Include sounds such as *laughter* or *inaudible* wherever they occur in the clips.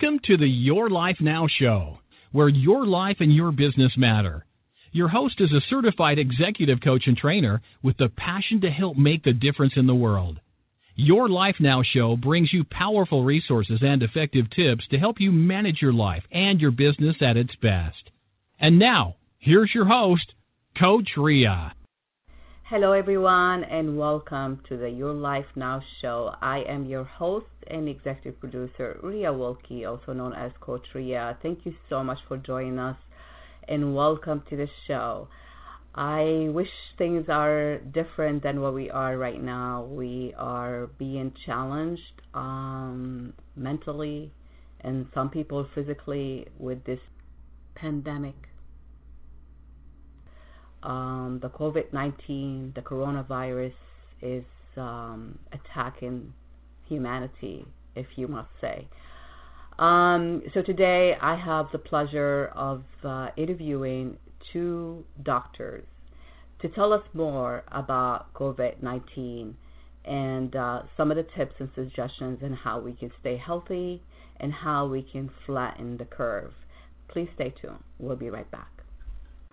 Welcome to the Your Life Now show, where your life and your business matter. Your host is a certified executive coach and trainer with the passion to help make the difference in the world. Your Life Now show brings you powerful resources and effective tips to help you manage your life and your business at its best. And now, here's your host, Coach Ria. Hello, everyone, and welcome to the Your Life Now show. I am your host and executive producer, Ria Wilkie, also known as Coach Ria. Thank you so much for joining us, and welcome to the show. I wish things are different than what we are right now. We are being challenged um, mentally, and some people physically with this pandemic um, the COVID 19, the coronavirus, is um, attacking humanity, if you must say. Um, so today I have the pleasure of uh, interviewing two doctors to tell us more about COVID 19 and uh, some of the tips and suggestions on how we can stay healthy and how we can flatten the curve. Please stay tuned. We'll be right back.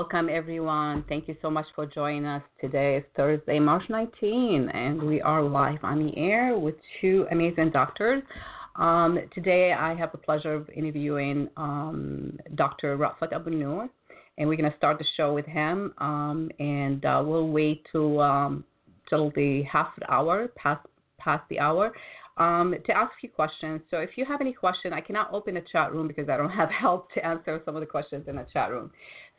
Welcome, everyone. Thank you so much for joining us. Today is Thursday, March 19, and we are live on the air with two amazing doctors. Um, today, I have the pleasure of interviewing um, Dr. Rafat Abonour, and we're going to start the show with him. Um, and uh, we'll wait till um, till the half hour, past past the hour, um, to ask you questions. So if you have any question, I cannot open the chat room because I don't *laughs* have help to answer some of the questions in the chat room.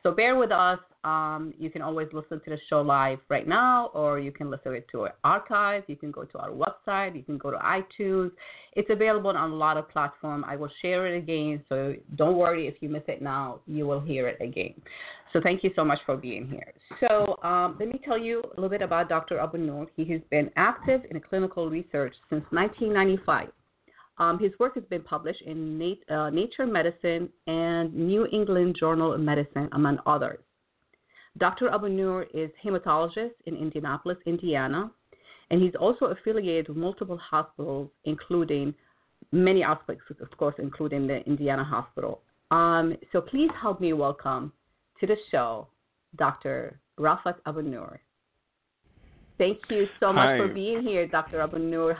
So bear with us. Um, you can always listen to the show live right now, or you can listen to it archive. You can go to our website. You can go to iTunes. It's available on a lot of platforms. I will share it again, so don't worry if you miss it now. You will hear it again. So thank you so much for being here. So um, let me tell you a little bit about Dr. Abonour. He has been active in clinical research since 1995. Um, his work has been published in Nat- uh, Nature Medicine and New England Journal of Medicine, among others. Dr. Abonour is hematologist in Indianapolis, Indiana, and he's also affiliated with multiple hospitals, including many aspects, of course, including the Indiana Hospital. Um, so please help me welcome to the show Dr. Rafat Abonour. Thank you so much Hi. for being here, Dr. Abonour.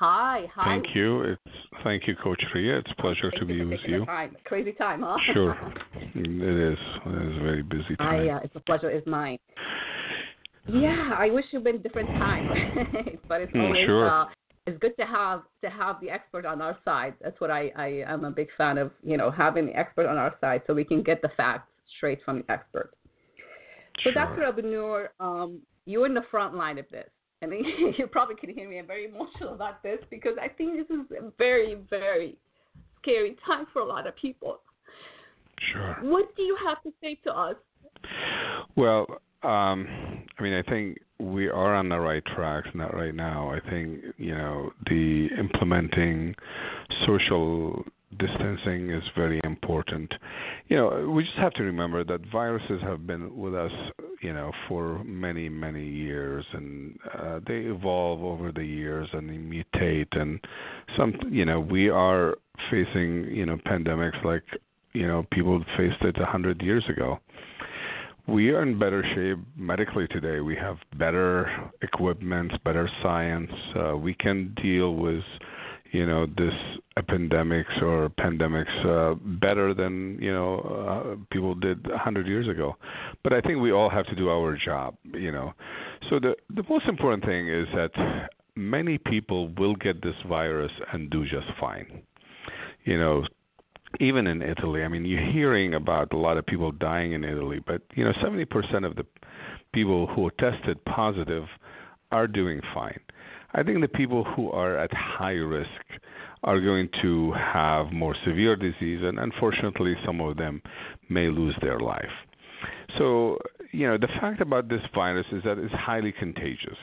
Hi, hi. Thank you. It's thank you, Coach Ria. It's a pleasure Thank to be with you. Time. Crazy time, huh? Sure, *laughs* it is. It is a very busy time. Yeah, uh, it's a pleasure. Is mine. Yeah, I wish it been different time, *laughs* but it's Mm, always sure. uh, it's good to have to have the expert on our side. That's what I I am a big fan of. You know, having the expert on our side so we can get the facts straight from the expert. So, Sure. Dr. Abonour, um, you're in the front line of this. I mean, *laughs* you probably can hear me. I'm very emotional about this because I think this is a very, very scary time for a lot of people. Sure. What do you have to say to us? Well, um, I mean, I think we are on the right tracks. Not right now. I think you know the implementing social distancing is very important. You know, we just have to remember that viruses have been with us, you know, for many, many years, and uh, they evolve over the years and they mutate. And some, you know, we are facing, you know, pandemics like, you know, people faced it a hundred years ago. We are in better shape medically today. We have better equipment, better science. Uh, we can deal with you know this epidemics or pandemics uh, better than you know uh, people did a hundred years ago. But I think we all have to do our job. You know, so the the most important thing is that many people will get this virus and do just fine. You know, even in Italy, I mean, you're hearing about a lot of people dying in Italy, but you know, 70% of the people who tested positive are doing fine. I think the people who are at high risk are going to have more severe disease, and unfortunately, some of them may lose their life. So, you know, the fact about this virus is that it's highly contagious.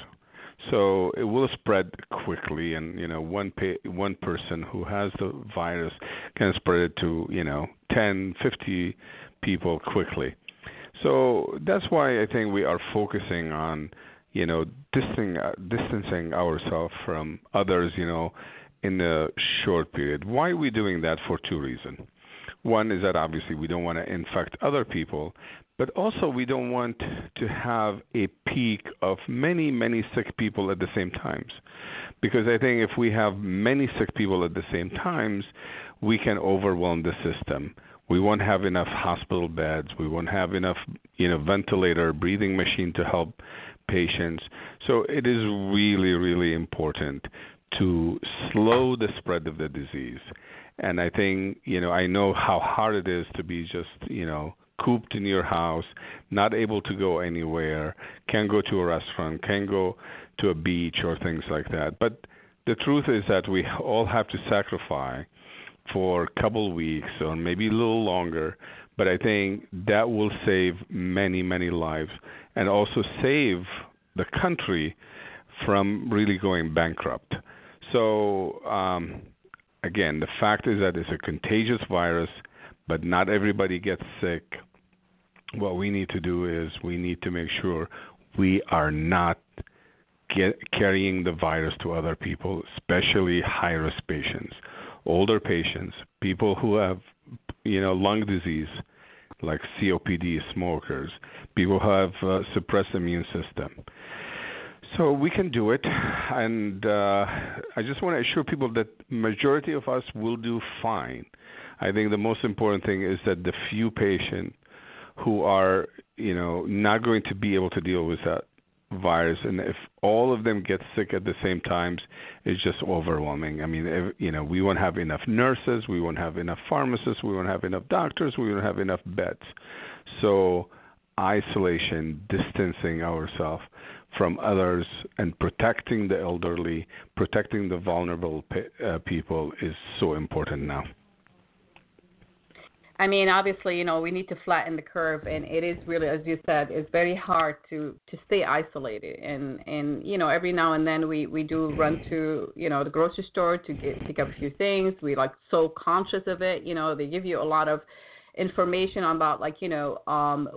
So it will spread quickly, and you know, one pa- one person who has the virus can spread it to you know 10, 50 people quickly. So that's why I think we are focusing on you know distancing uh, distancing ourselves from others, you know, in a short period. Why are we doing that? For two reasons. One is that obviously we don't want to infect other people, but also we don't want to have a peak of many, many sick people at the same times. Because I think if we have many sick people at the same times, we can overwhelm the system. We won't have enough hospital beds. We won't have enough, you know, ventilator, breathing machine to help patients. So it is really, really important to slow the spread of the disease. And I think, you know, I know how hard it is to be just, you know, cooped in your house, not able to go anywhere, can't go to a restaurant, can't go to a beach or things like that. But the truth is that we all have to sacrifice for a couple weeks or maybe a little longer. But I think that will save many, many lives and also save the country from really going bankrupt. So, um, again, the fact is that it's a contagious virus, but not everybody gets sick what we need to do is we need to make sure we are not get, carrying the virus to other people, especially high risk patients, older patients, people who have you know lung disease like COPD, smokers, people who have uh, suppressed immune system. So we can do it, and uh, I just want to assure people that majority of us will do fine. I think the most important thing is that the few patients who are you know not going to be able to deal with that virus and if all of them get sick at the same times it's just overwhelming. I mean if, you know we won't have enough nurses we won't have enough pharmacists we won't have enough doctors we won't have enough beds. So isolation distancing ourselves from others and protecting the elderly protecting the vulnerable uh, people is so important now I mean, obviously, you know, we need to flatten the curve, and it is really, as you said, it's very hard to to stay isolated. And and you know, every now and then we we do run to you know the grocery store to get pick up a few things. We like so conscious of it. You know, they give you a lot of information about like you know um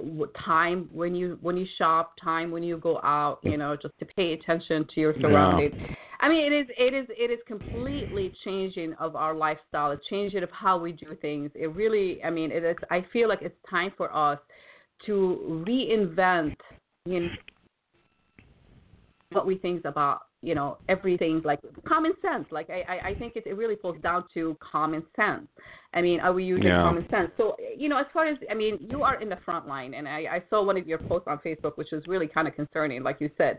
time when you when you shop time when you go out you know just to pay attention to your surroundings. Yeah. i mean it is it is it is completely changing of our lifestyle. A changing of how we do things. It really i mean it is i feel like it's time for us to reinvent you know what we think about you know everything like common sense. Like i i think it, it really boils down to common sense i mean are we using yeah. common sense so you know as far as i mean you are in the front line and i i saw one of your posts on facebook which was really kind of concerning like you said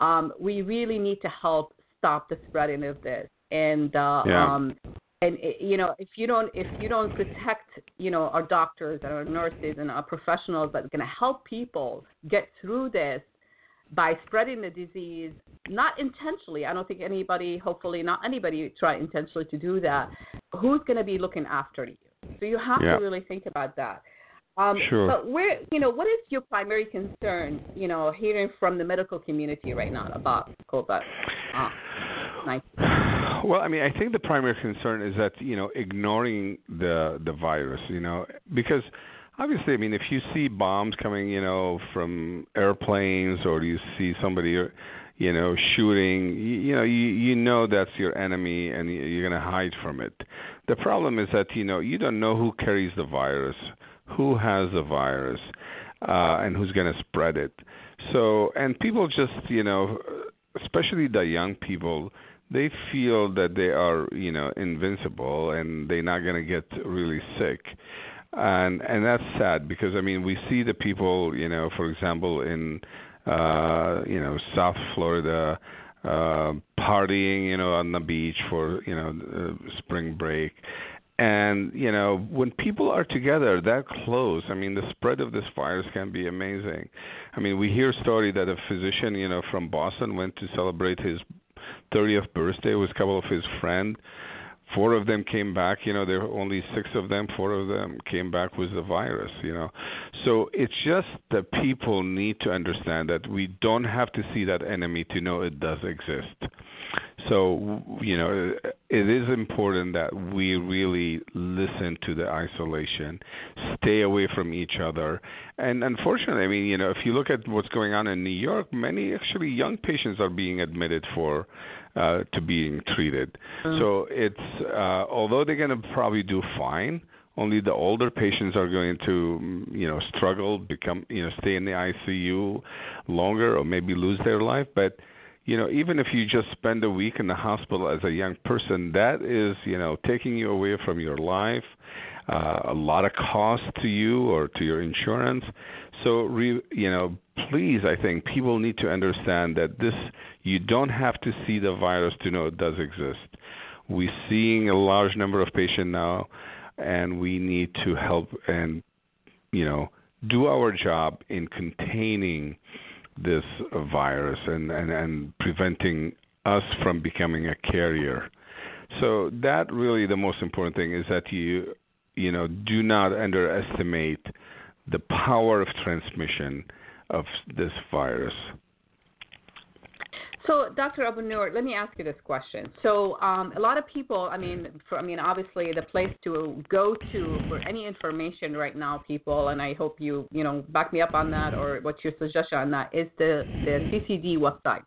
um we really need to help stop the spreading of this and uh yeah. um and you know if you don't if you don't protect you know our doctors and our nurses and our professionals that are going to help people get through this by spreading the disease, not intentionally. I don't think anybody, hopefully not anybody, try intentionally to do that. Who's going to be looking after you? So you have yeah. to really think about that. Um, sure. But where, you know, what is your primary concern? You know, hearing from the medical community right now about COVID. Uh, nice. Well, I mean, I think the primary concern is that you know ignoring the the virus. You know, because obviously, I mean, if you see bombs coming, you know, from airplanes, or you see somebody, you know, shooting, you, you know, you you know that's your enemy, and you're to hide from it. The problem is that you know you don't know who carries the virus, who has the virus, uh, and who's to spread it. So, and people just, you know, especially the young people they feel that they are you know invincible and they're not going to get really sick and and that's sad because I mean we see the people you know for example in uh you know South Florida uh partying you know on the beach for you know uh, spring break. And you know when people are together that close i mean the spread of this virus can be amazing. I mean we hear a story that a physician you know from boston went to celebrate his 30th birthday with a couple of his friends four of them came back. You know, there were only six of them. Four of them came back with the virus. You know, so it's just that people need to understand that we don't have to see that enemy to know it does exist. So, you know, it is important that we really listen to the isolation, stay away from each other. And unfortunately, I mean, you know, if you look at what's going on in New York, many actually young patients are being admitted for uh, to being treated. Mm-hmm. So it's uh, although they're going to probably do fine, only the older patients are going to you know struggle, become you know stay in the ICU longer, or maybe lose their life. But you know, even if you just spend a week in the hospital as a young person, that is you know taking you away from your life. Uh, a lot of cost to you or to your insurance. So, re, you know, please, I think people need to understand that this you don't have to see the virus to know it does exist. We're seeing a large number of patients now, and we need to help and you know do our job in containing this virus and, and, and preventing us from becoming a carrier. So that really the most important thing is that you you know do not underestimate the power of transmission of this virus. So, Dr. Abonour, let me ask you this question. So, um, a lot of people, I mean, for, I mean, obviously, the place to go to for any information right now, people, and I hope you, you know, back me up on that or what's your suggestion on that is the the CCD website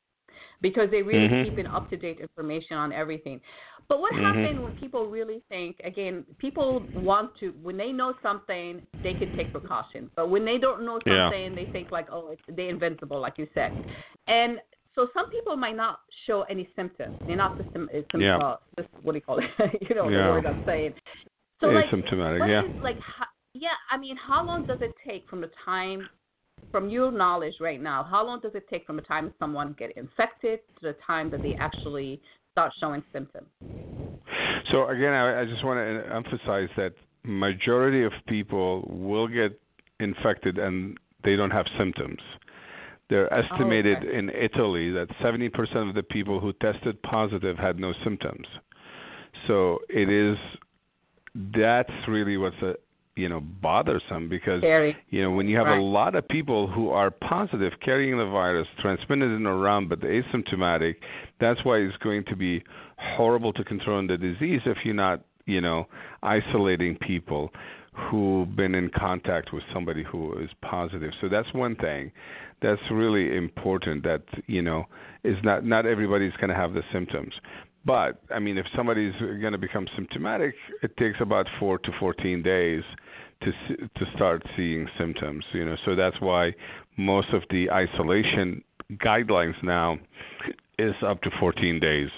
because they really mm-hmm. keep an up to date information on everything. But what mm-hmm. happens when people really think again, people want to when they know something, they can take precautions. But when they don't know something, yeah. they think like, oh, it's, they're invincible, like you said. And so some people might not show any symptoms. They're not system, symptom, yeah. uh, what do you call it? *laughs* you know yeah. the word I'm saying. So asymptomatic, like, yeah. Is, like, how, yeah, I mean, how long does it take from the time from your knowledge right now, how long does it take from the time someone get infected to the time that they actually start showing symptoms? So again, I, I just want to emphasize that majority of people will get infected and they don't have symptoms. They're oh, estimated oh, okay. in Italy that 70% of the people who tested positive had no symptoms. So it is that's really what's a, you know bothersome because Scary. you know when you have right. a lot of people who are positive carrying the virus transmitted in around but asymptomatic that's why it's going to be horrible to control the disease if you're not you know isolating people who've been in contact with somebody who is positive so that's one thing that's really important that you know is not not everybody's going to have the symptoms but I mean, if somebody's going to become symptomatic, it takes about four to 14 days to to start seeing symptoms. You know, so that's why most of the isolation guidelines now is up to 14 days.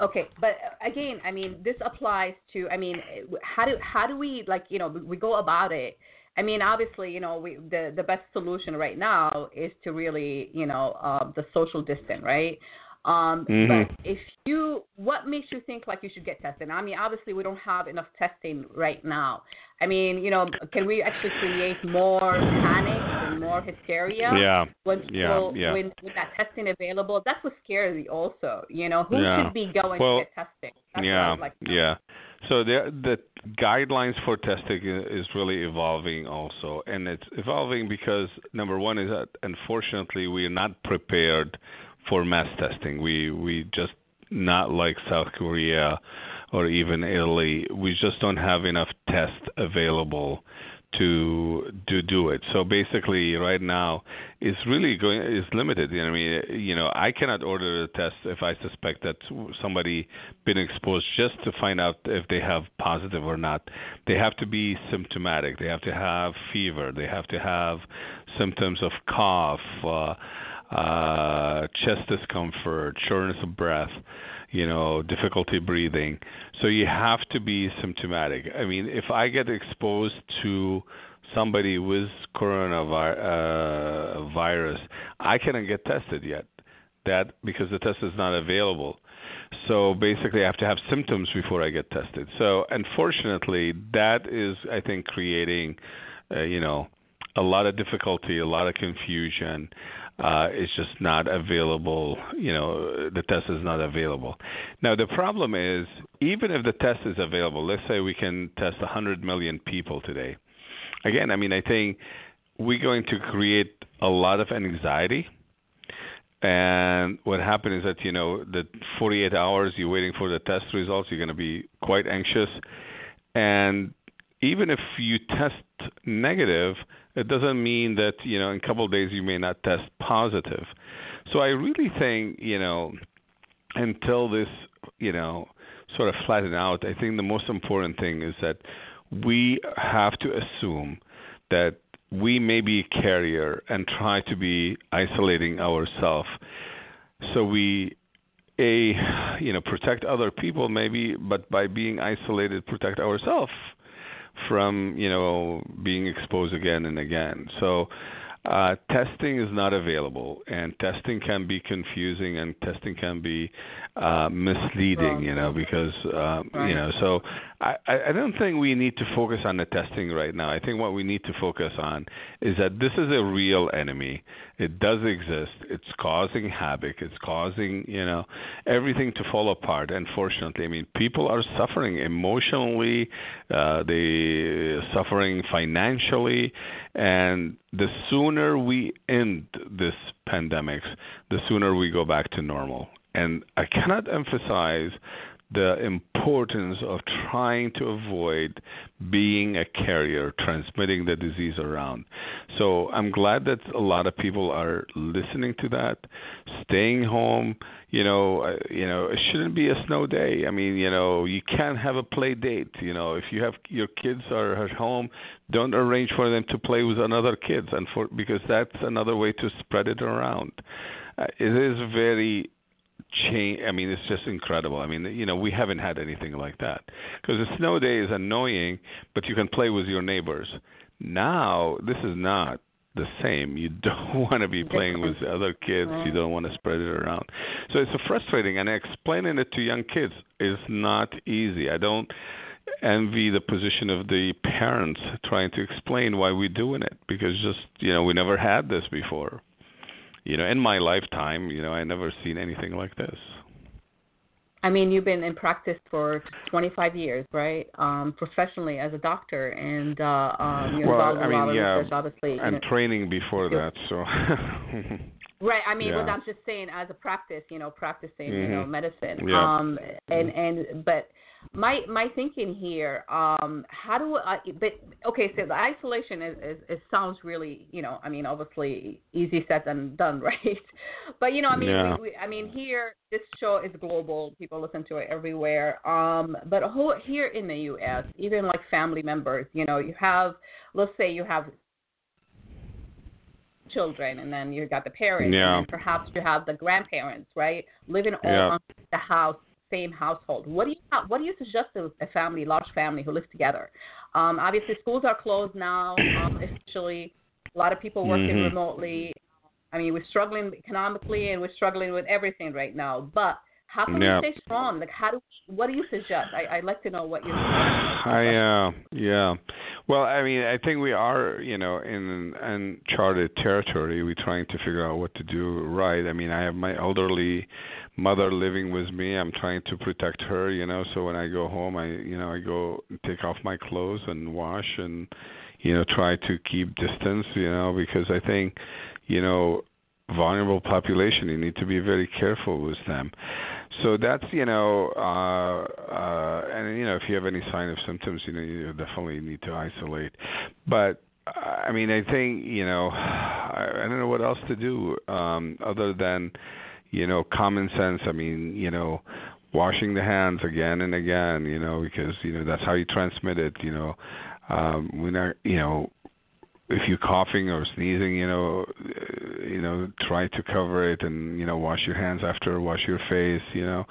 Okay, but again, I mean, this applies to. I mean, how do how do we like you know we go about it? I mean, obviously, you know, we, the the best solution right now is to really, you know, uh, the social distance, right? Um, mm-hmm. But if you, what makes you think like you should get tested? I mean, obviously, we don't have enough testing right now. I mean, you know, can we actually create more panic and more hysteria? Yeah. When people, yeah, yeah. When, when that testing available, that's what scares me. Also, you know, who yeah. should be going well, to get testing? That's yeah. Like yeah. So the the guidelines for testing is really evolving also, and it's evolving because number one is that unfortunately we are not prepared for mass testing. We we just not like South Korea or even Italy. We just don't have enough tests available to to do it. So basically, right now, it's really going is limited. I mean, you know, I cannot order a test if I suspect that somebody been exposed just to find out if they have positive or not. They have to be symptomatic. They have to have fever. They have to have symptoms of cough, uh, uh, chest discomfort, shortness of breath you know, difficulty breathing. So you have to be symptomatic. I mean, if I get exposed to somebody with coronavirus, uh, I cannot get tested yet. That because the test is not available. So basically, I have to have symptoms before I get tested. So unfortunately, that is, I think, creating, uh, you know, a lot of difficulty, a lot of confusion. Uh, it's just not available. You know, the test is not available. Now the problem is, even if the test is available, let's say we can test 100 million people today. Again, I mean, I think we're going to create a lot of anxiety. And what happened is that you know the 48 hours you're waiting for the test results, you're going to be quite anxious. And even if you test negative, it doesn't mean that you know in a couple of days you may not test positive. So I really think you know until this you know sort of flatten out, I think the most important thing is that we have to assume that we may be a carrier and try to be isolating ourselves so we a you know protect other people maybe but by being isolated protect ourselves from you know being exposed again and again. So uh, testing is not available, and testing can be confusing, and testing can be uh, misleading, you know, because um, you know. So I, I don't think we need to focus on the testing right now. I think what we need to focus on is that this is a real enemy. It does exist. It's causing havoc. It's causing you know everything to fall apart. Unfortunately, I mean, people are suffering emotionally. Uh, they suffering financially, and the sooner we end this pandemic, the sooner we go back to normal. And I cannot emphasize the importance of trying to avoid being a carrier, transmitting the disease around. So I'm glad that a lot of people are listening to that, staying home. You know, uh, you know, it shouldn't be a snow day. I mean, you know, you can't have a play date. You know, if you have your kids are at home, don't arrange for them to play with another kids, and for because that's another way to spread it around. Uh, it is very change. I mean, it's just incredible. I mean, you know, we haven't had anything like that because the snow day is annoying, but you can play with your neighbors. Now, this is not the same. You *laughs* don't want to be playing with *laughs* other kids. You uh-huh. don't want to spread it around. So it's frustrating, and explaining it to young kids is not easy. I don't envy the position of the parents trying to explain why we're doing it because just you know we never had this before you know, in my lifetime, you know, I never seen anything like this. I mean, you've been in practice for 25 years, right? Um, professionally as a doctor, and uh, um, you're well, involved in I mean, a lot yeah, of research, obviously. And you know. training before that, so. *laughs* right. I mean, yeah. well, I'm just saying, as a practice, you know, practicing, mm-hmm. you know, medicine. Yeah. Um, and and but my my thinking here um how do i but okay so the isolation is, is it sounds really you know i mean obviously easy said than done *laughs* right but you know i mean yeah. we, we, i mean here this show is global people listen to it everywhere um but whole, here in the us even like family members you know you have let's say you have children and then you got the parents yeah. and perhaps you have the grandparents right living all yeah. on the house same household. What do you what do you suggest to a family, large family who lives together? Um, obviously, schools are closed now. Um, especially a lot of people working mm-hmm. remotely. I mean, we're struggling economically and we're struggling with everything right now. But how can yeah. we stay strong? Like, how do? What do you suggest? I, I'd like to know what you. I uh, yeah. Well, I mean, I think we are, you know, in uncharted territory. We're trying to figure out what to do right. I mean, I have my elderly mother living with me. I'm trying to protect her, you know. So when I go home, I, you know, I go take off my clothes and wash and, you know, try to keep distance, you know, because I think, you know, vulnerable population, you need to be very careful with them. So that's you know, uh, uh, and you know, if you have any sign of symptoms, you know, you definitely need to isolate. But I mean, I think you know, I, I don't know what else to do um, other than you know, common sense. I mean, you know, washing the hands again and again, you know, because you know that's how you transmit it. You know, um, we're not, you know, if you're coughing or sneezing, you know, you know, try to cover it and you know, wash your hands after, wash your face. You know,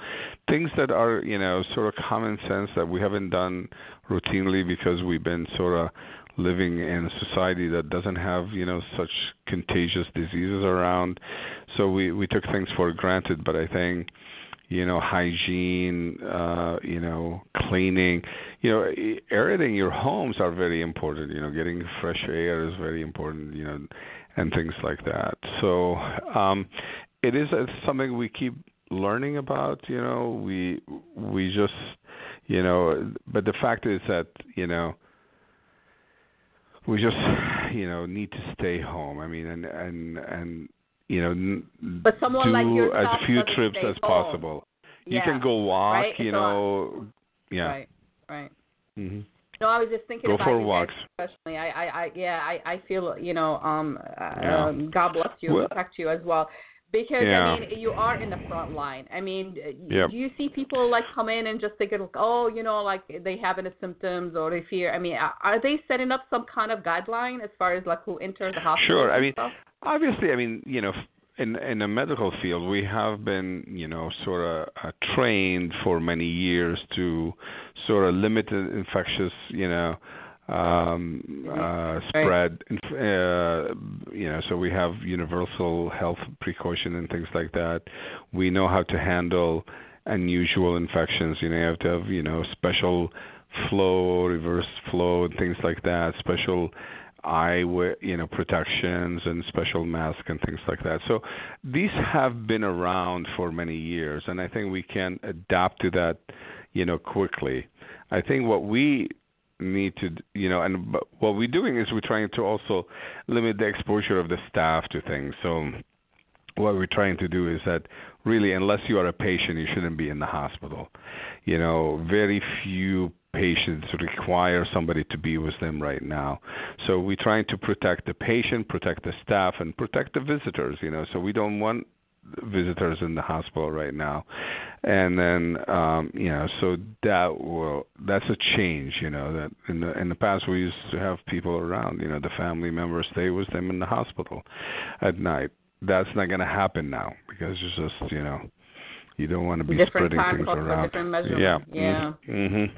things that are you know sort of common sense that we haven't done routinely because we've been sort of living in a society that doesn't have you know such contagious diseases around so we we took things for granted but i think you know hygiene uh you know cleaning you know aerating your homes are very important you know getting fresh air is very important you know and things like that. So um, it is something we keep learning about. You know, we we just you know, but the fact is that you know we just you know need to stay home. I mean, and and and you know, but someone do like yourself as few trips as home. possible. Yeah. You can go walk, right? you know, yeah. Right, right. hmm No, I was just thinking Go about for you walks. especially. I, I, I, yeah, I, I feel, you know, um, uh, Yeah. um, God bless you, Well- protect you as well, because Yeah. I mean, you are in the front line. I mean, uh, Yep. do you see people like come in and just think, like, oh, you know, like they have any symptoms or they fear? I mean, are- are they setting up some kind of guideline as far as like who enters the hospital? Sure. I mean, stuff? Obviously, I mean, you know, in in the medical field, we have been, you know, sort of uh, trained for many years to sort of limit the infectious, you know, um, uh, spread. Uh, you know, so we have universal health precaution and things like that. We know how to handle unusual infections. You know, you have to have, you know, special flow, reverse flow, and things like that. Special eye, you know, protections and special masks and things like that. So these have been around for many years, and I think we can adapt to that, you know, quickly. I think what we need to, you know, and what we're doing is we're trying to also limit the exposure of the staff to things. So what we're trying to do is that really, unless you are a patient, you shouldn't be in the hospital. You know, very few patients require somebody to be with them right now. So we're trying to protect the patient, protect the staff, and protect the visitors. You know, so we don't want visitors in the hospital right now. And then um you know so that will that's a change you know that in the in the past we used to have people around you know the family members stay with them in the hospital at night. That's not going to happen now because it's just you know you don't want to be Different spreading things around. yeah. Yeah. mhm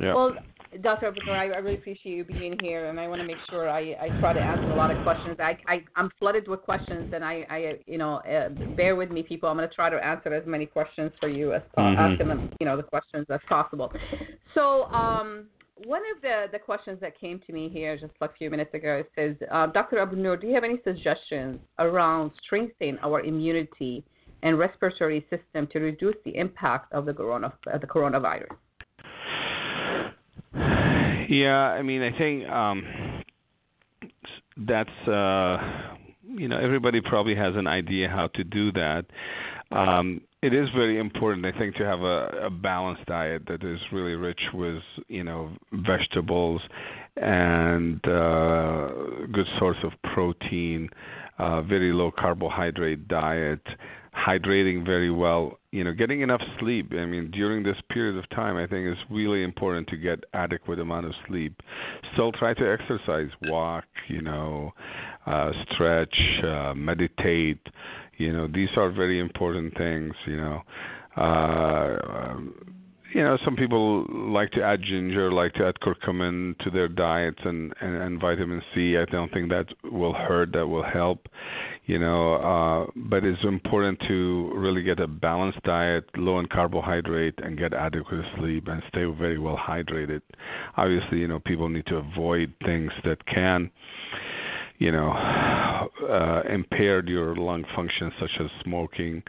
yeah Well, Dr. Abdul, I, I really appreciate you being here, and I want to make sure I, I try to answer a lot of questions. I, I I'm flooded with questions, and I, I you know, uh, bear with me, people. I'm going to try to answer as many questions for you as Mhm. asking them, you know, the questions as possible. So, um, one of the the questions that came to me here just a few minutes ago says, uh, Dr. Abdul, do you have any suggestions around strengthening our immunity and respiratory system to reduce the impact of the corona uh, the coronavirus? Yeah, I mean, I think um that's uh you know, everybody probably has an idea how to do that. Um it is very important I think to have a, a balanced diet that is really rich with, you know, vegetables and uh good source of protein, uh very low carbohydrate diet, hydrating very well, you know, getting enough sleep. I mean, during this period of time, I think it's really important to get adequate amount of sleep. Still try to exercise, walk, you know, uh stretch, uh meditate. You know, these are very important things, you know. Uh um, you know, some people like to add ginger, like to add curcumin to their diets and, and, and vitamin C. I don't think that will hurt, that will help you know uh but it's important to really get a balanced diet low in carbohydrate and get adequate sleep and stay very well hydrated obviously you know people need to avoid things that can you know uh impair your lung function such as smoking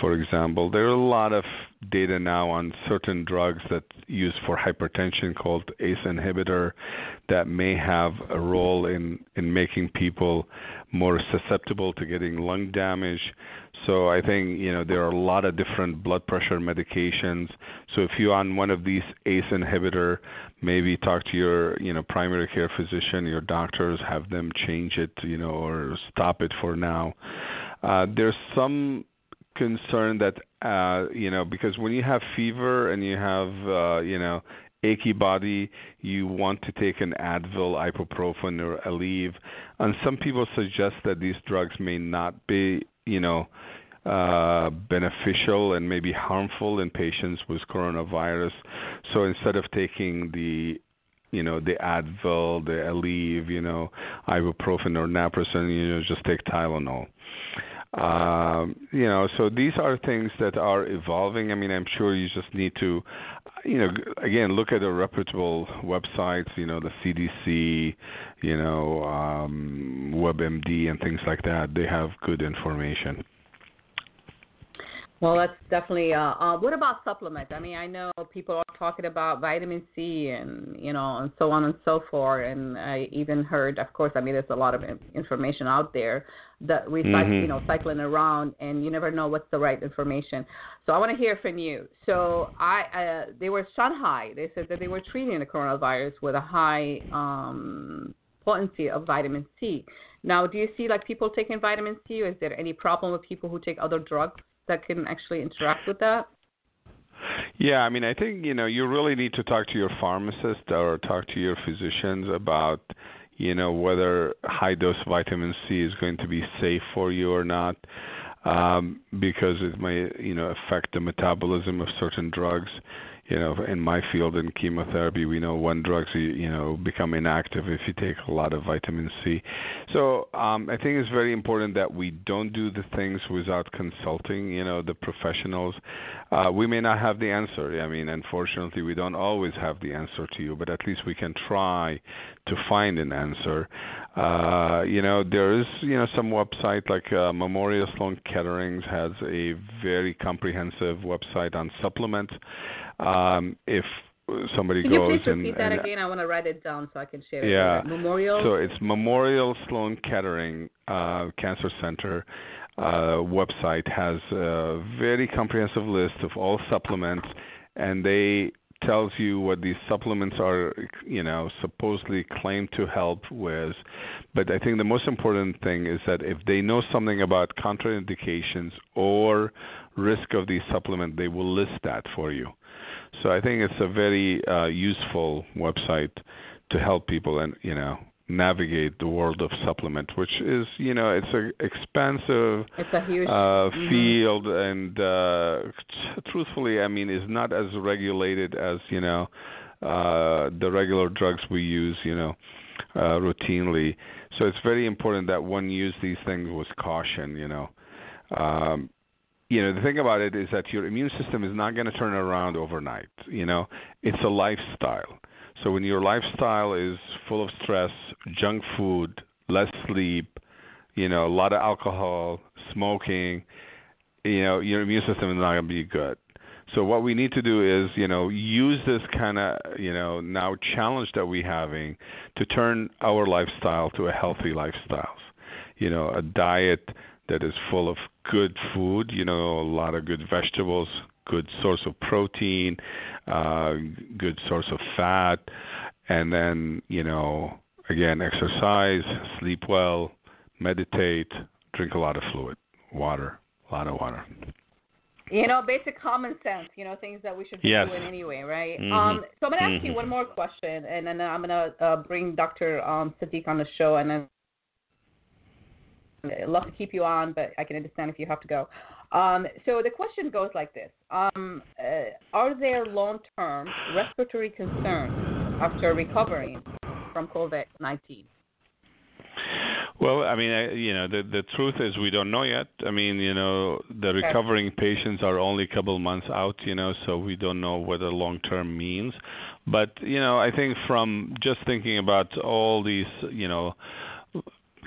for example there are a lot of data now on certain drugs that used for hypertension called ACE inhibitor that may have a role in in making people more susceptible to getting lung damage. So I think you know there are a lot of different blood pressure medications. So if you're on one of these ACE inhibitor, maybe talk to your you know primary care physician, your doctors, have them change it, you know, or stop it for now. Uh, there's some concern that uh, you know because when you have fever and you have uh, you know achy body, you want to take an Advil, ibuprofen, or Aleve. And some people suggest that these drugs may not be, you know, uh, beneficial and maybe harmful in patients with coronavirus. So instead of taking the you know the Advil, the Aleve, you know, ibuprofen or naproxen, you know, just take Tylenol. Um, you know, so these are things that are evolving. I mean, I'm sure you just need to, you know, again, look at the reputable websites. You know, the CDC, you know, um, WebMD, and things like that. They have good information. Well, that's definitely. Uh, uh, what about supplements? I mean, I know people are talking about vitamin C and you know, and so on and so forth. And I even heard, of course, I mean, there's a lot of information out there that we mm-hmm. you know, cycling around, and you never know what's the right information. So I want to hear from you. So I, uh, they were Shanghai. They said that they were treating the coronavirus with a high um, potency of vitamin C. Now, do you see like people taking vitamin C, or is there any problem with people who take other drugs? That can actually interact with that? Yeah, I mean, I think you know you really need to talk to your pharmacist or talk to your physicians about you know whether high dose vitamin C is going to be safe for you or not, um, because it may you know affect the metabolism of certain drugs you know, in my field in chemotherapy, we know one drugs you know become inactive if you take a lot of vitamin C. So um, I think it's very important that we don't do the things without consulting, you know, the professionals. Uh, we may not have the answer. I mean, unfortunately, we don't always have the answer to you, but at least we can try to find an answer. Uh, you know, there is you know some website like uh, Memorial Sloan Kettering has a very comprehensive website on supplements. Um, if somebody can goes you please and, repeat that again? I want to write it down so I can share it. Yeah. Memorial. So it's Memorial Sloan Kettering uh, Cancer Center uh, website has a very comprehensive list of all supplements, and they tells you what these supplements are, you know, supposedly claimed to help with. But I think the most important thing is that if they know something about contraindications or risk of these supplements, they will list that for you. So I think it's a very uh, useful website to help people and you know navigate the world of supplement, which is you know it's an expensive it's a huge, uh, mm-hmm. field, and uh, t- truthfully, I mean, is not as regulated as you know uh, the regular drugs we use, you know, uh, routinely. So it's very important that one use these things with caution, you know. Um, you know the thing about it is that your immune system is not going to turn around overnight you know it's a lifestyle so when your lifestyle is full of stress junk food less sleep you know a lot of alcohol smoking you know your immune system is not going to be good. So what we need to do is you know use this kind of you know now challenge that we're having to turn our lifestyle to a healthy lifestyle. You know a diet that is full of good food, you know, a lot of good vegetables, good source of protein, uh, good source of fat, and then, you know, again, exercise, sleep well, meditate, drink a lot of fluid, water, a lot of water. You know, basic common sense. You know, things that we should be yes. doing anyway, right? Mm-hmm. Um, so I'm gonna ask mm-hmm. you one more question, and then I'm gonna uh, bring Dr. Um, Sadiq on the show, and then I'd love to keep you on, but I can understand if you have to go. Um, so the question goes like this: um, uh, Are there long-term respiratory concerns after recovering from COVID-19? Well, I mean, I, you know, the the truth is we don't know yet. I mean, you know, the recovering patients are only a couple months out, you know, so we don't know what the long term means. But you know, I think from just thinking about all these, you know,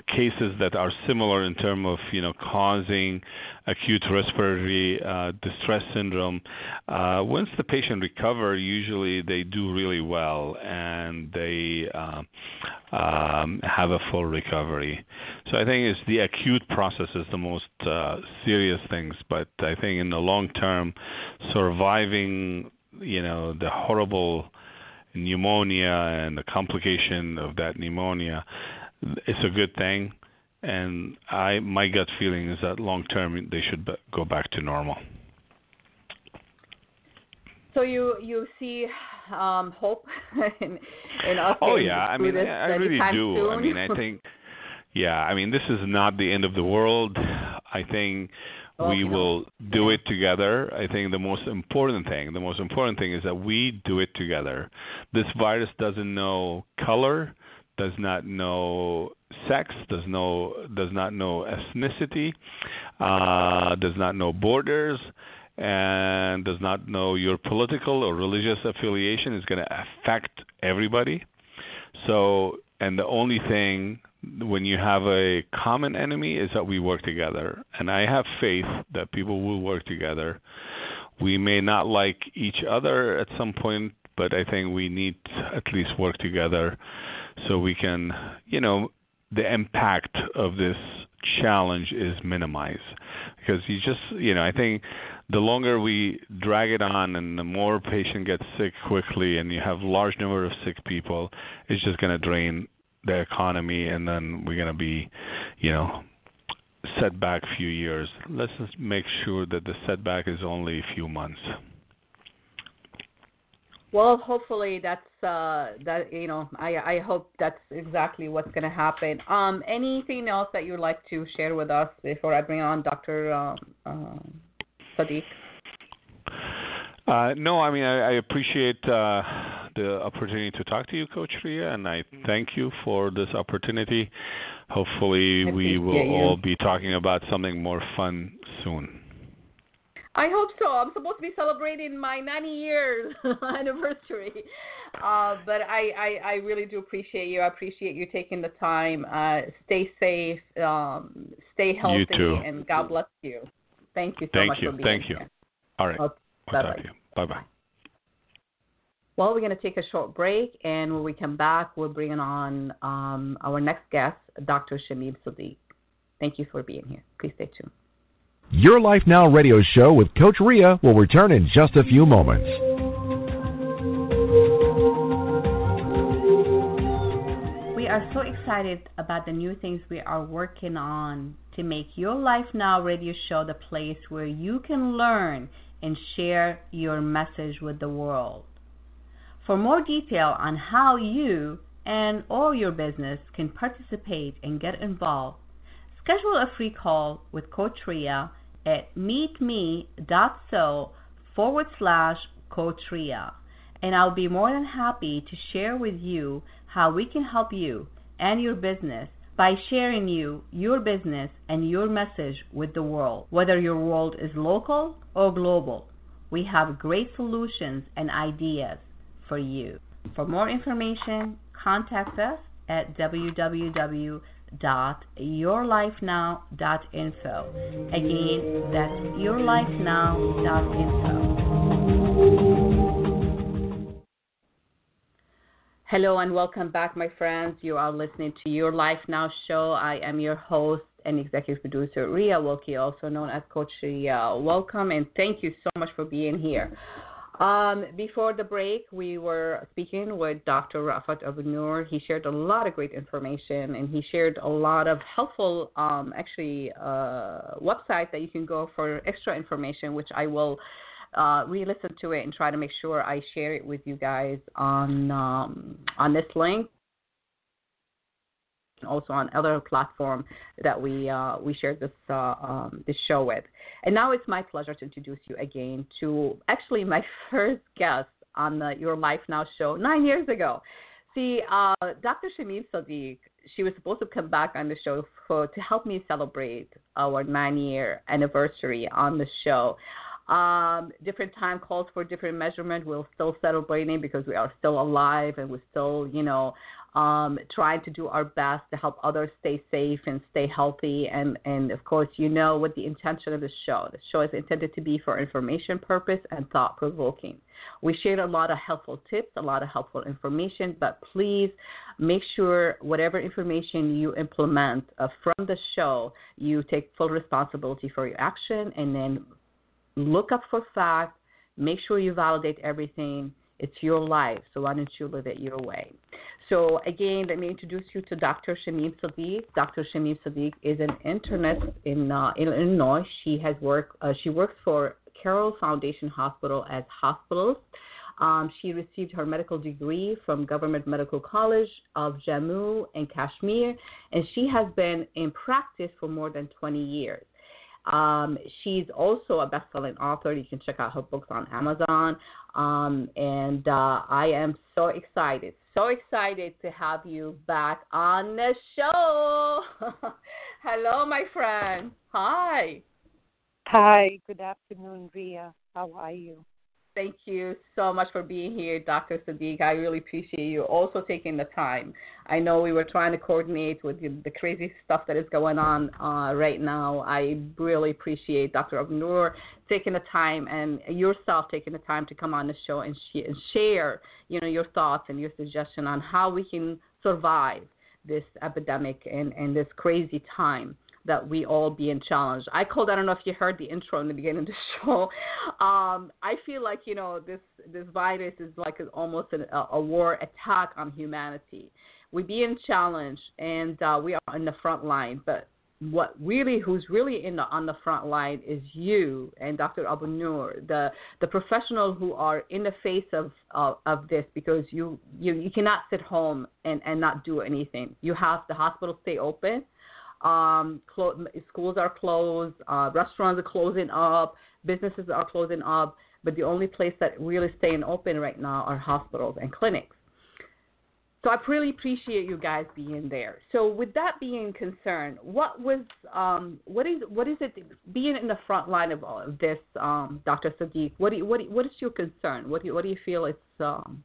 cases that are similar in terms of you know causing acute respiratory uh, distress syndrome. Uh, once the patient recover, usually they do really well and they uh, um, have a full recovery. So I think it's the acute process is the most uh, serious things, but I think in the long term, surviving you know the horrible pneumonia and the complication of that pneumonia it's a good thing. And I, my gut feeling is that long term they should go back to normal. So you you see um, hope *laughs* in, in us. Oh yeah, I mean I, really do. Soon? I mean I think yeah, I mean this is not the end of the world. I think well, we will know. do it together. I think the most important thing, the most important thing is that we do it together. This virus doesn't know color, does not know sex, does know does not know ethnicity. uh, does not know borders, and does not know your political or religious affiliation is going to affect everybody. So, and the only thing when you have a common enemy is that we work together. And I have faith that people will work together. We may not like each other at some point, but I think we need to at least work together so we can, you know, the impact of this challenge is minimized. Because you just you know i think the longer we drag it on and the more patient gets sick quickly and you have large number of sick people it's just going to drain the economy and then we're going to be you know set back few years. Let's just make sure that the setback is only a few months well, hopefully that's uh, that you know I I hope that's exactly what's going to happen. Um, anything else that you'd like to share with us before I bring on Dr. Um, uh, Sadiq? Uh, no, I mean I, I appreciate uh, the opportunity to talk to you, Coach Ria, and I thank you for this opportunity. Hopefully, we will you. all be talking about something more fun soon. I hope so. I'm supposed to be celebrating my 90 years *laughs* anniversary. Uh, but I, I, I really do appreciate you. I appreciate you taking the time. Uh, stay safe, um, stay healthy, You too. and God bless you. Thank you so Thank much you. for being Thank here. you. All right. Okay. To you. Bye bye. Well, we're going to take a short break, and when we come back, we're bringing on um, our next guest, Dr. Shamim Sadiq. Thank you for being here. Please stay tuned. Your Life Now radio show with Coach Ria will return in just a few moments. We are so excited about the new things we are working on to make Your Life Now radio show the place where you can learn and share your message with the world. For more detail on how you and all your business can participate and get involved, schedule a free call with Coach Ria at meetme.so forward slash Coach Ria. And I'll be more than happy to share with you how we can help you and your business by sharing you, your business, and your message with the world, whether your world is local or global. We have great solutions and ideas for you. For more information, contact us at www.yourlifenow.info. Again, that's yourlifenow.info. Hello and welcome back, my friends. You are listening to Your Life Now show. I am your host and executive producer, Ria Wilkie, also known as Coach Ria. Welcome and thank you so much for being here. Um, before the break, we were speaking with Dr. Rafat Abonour. He shared a lot of great information and he shared a lot of helpful, um, actually, uh, websites that you can go for extra information, which I will uh, re-listen to it and try to make sure I share it with you guys on um, on this link also on other platform that we uh, we shared this uh, um, this show with. And now it's my pleasure to introduce you again to actually my *laughs* first guest on the Your Life Now show nine years ago. See, uh, Dr. Shamim Sadiq, she was supposed to come back on the show for to help me celebrate our nine year anniversary on the show. Um, different time calls for different measurement. We're still celebrating because we are still alive and we're still, you know, um, trying to do our best to help others stay safe and stay healthy. And, and of course, you know what the intention of the show. The show is intended to be for information purpose and thought provoking. We shared a lot of helpful tips, a lot of helpful information, but please make sure whatever information you implement uh, from the show, you take full responsibility for your action and then look up for facts, make sure you validate everything. It's your life, so why don't you live it your way? So again, let me introduce you to Dr. Shamim Sadiq. Dr. Shamim Sadiq is an internist in, uh, in Illinois. She has worked. Uh, she works for Carle Foundation Hospital as hospitalist. Um, she received her medical degree from Government Medical College of Jammu and Kashmir, and she has been in practice for more than 20 years. Um, she's also a best-selling author. You can check out her books on Amazon. Um, and uh, I am so excited, so excited to have you back on the show. *laughs* Hello, my friend. Hi. Hi, good afternoon, Ria. How are you? Thank you so much for being here, Dr. Sadiq. I really appreciate you also taking the time. I know we were trying to coordinate with the, crazy stuff that is going on uh, right now. I really appreciate Dr. Abonour taking the time and yourself taking the time to come on the show and, sh- and share, you know, your thoughts and your suggestion on how we can survive this epidemic and, and this crazy time that we all being challenged. I called. I don't know if you heard the intro in the beginning of the *laughs* show. Um, I feel like you know this this virus is like almost an, a, a war attack on humanity. We being challenged, and uh, we are in the front line. But what really, who's really in the on the front line is you and Dr. Abonour, the the professional who are in the face of of, of this because you, you you cannot sit home and and not do anything. You have the hospital stay open um, clo- schools are closed, uh, restaurants are closing up, businesses are closing up, but the only place that really staying open right now are hospitals and clinics. So I really appreciate you guys being there. So with that being concerned, what was um, what is what is it being in the front line of all of this, um, Dr. Sadiq? What do you, what do you, what is your concern? What do you, what do you feel it's um,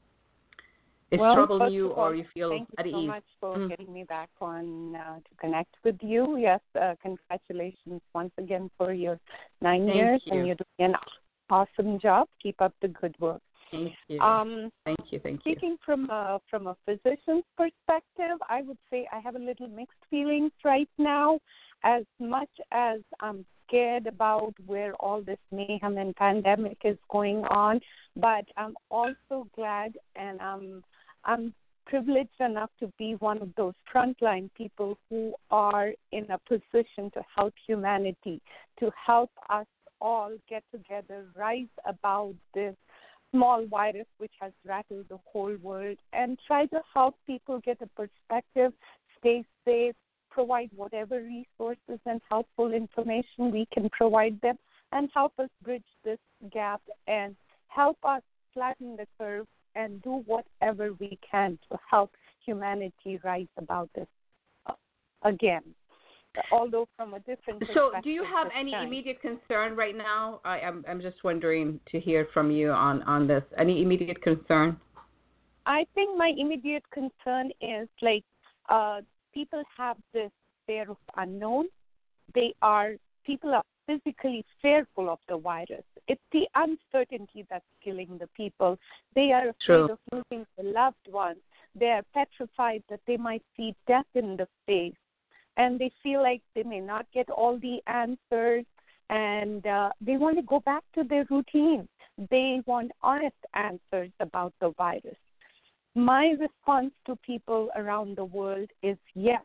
it's well, troubling you all, or you feel thank at you so ease? much for Mm. getting me back on uh, to connect with you. Yes, uh, congratulations once again for your nine Thank years, you. and you're doing an awesome job. Keep up the good work. Thank you. Um, thank you. Thank you. Speaking from a, from a physician's perspective, I would say I have a little mixed feelings right now. As much as I'm scared about where all this mayhem and pandemic is going on, but I'm also glad and I'm I'm privileged enough to be one of those frontline people who are in a position to help humanity, to help us all get together, rise about this small virus which has rattled the whole world and try to help people get a perspective, stay safe, provide whatever resources and helpful information we can provide them and help us bridge this gap and help us flatten the curve and do whatever we can to help humanity rise about this uh, again. Although from a different So, do you have any time. immediate concern right now? I, I'm I'm just wondering to hear from you on on this. Any immediate concern? I think my immediate concern is like uh, people have this fear of unknown. They are people are physically fearful of the virus. It's the uncertainty that's killing the people. They are afraid True. of losing their loved ones. They are petrified that they might see death in the face, and they feel like they may not get all the answers, and uh, they want to go back to their routine. They want honest answers about the virus. My response to people around the world is yes,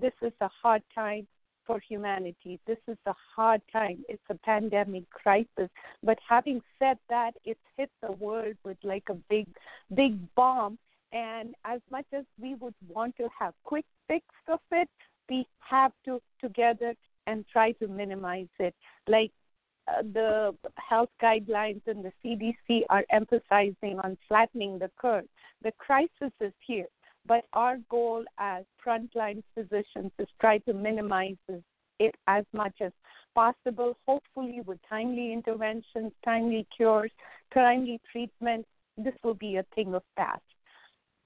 this is a hard time for humanity. This is a hard time. It's a pandemic crisis. But having said that, it's hit the world with like a big, big bomb. And as much as we would want to have quick fix of it, we have to together and try to minimize it. Like uh, the health guidelines and the CDC are emphasizing on flattening the curve. The crisis is here, but our goal as frontline physicians is try to minimize it as much as possible, hopefully with timely interventions, timely cures, timely treatment. This will be a thing of past.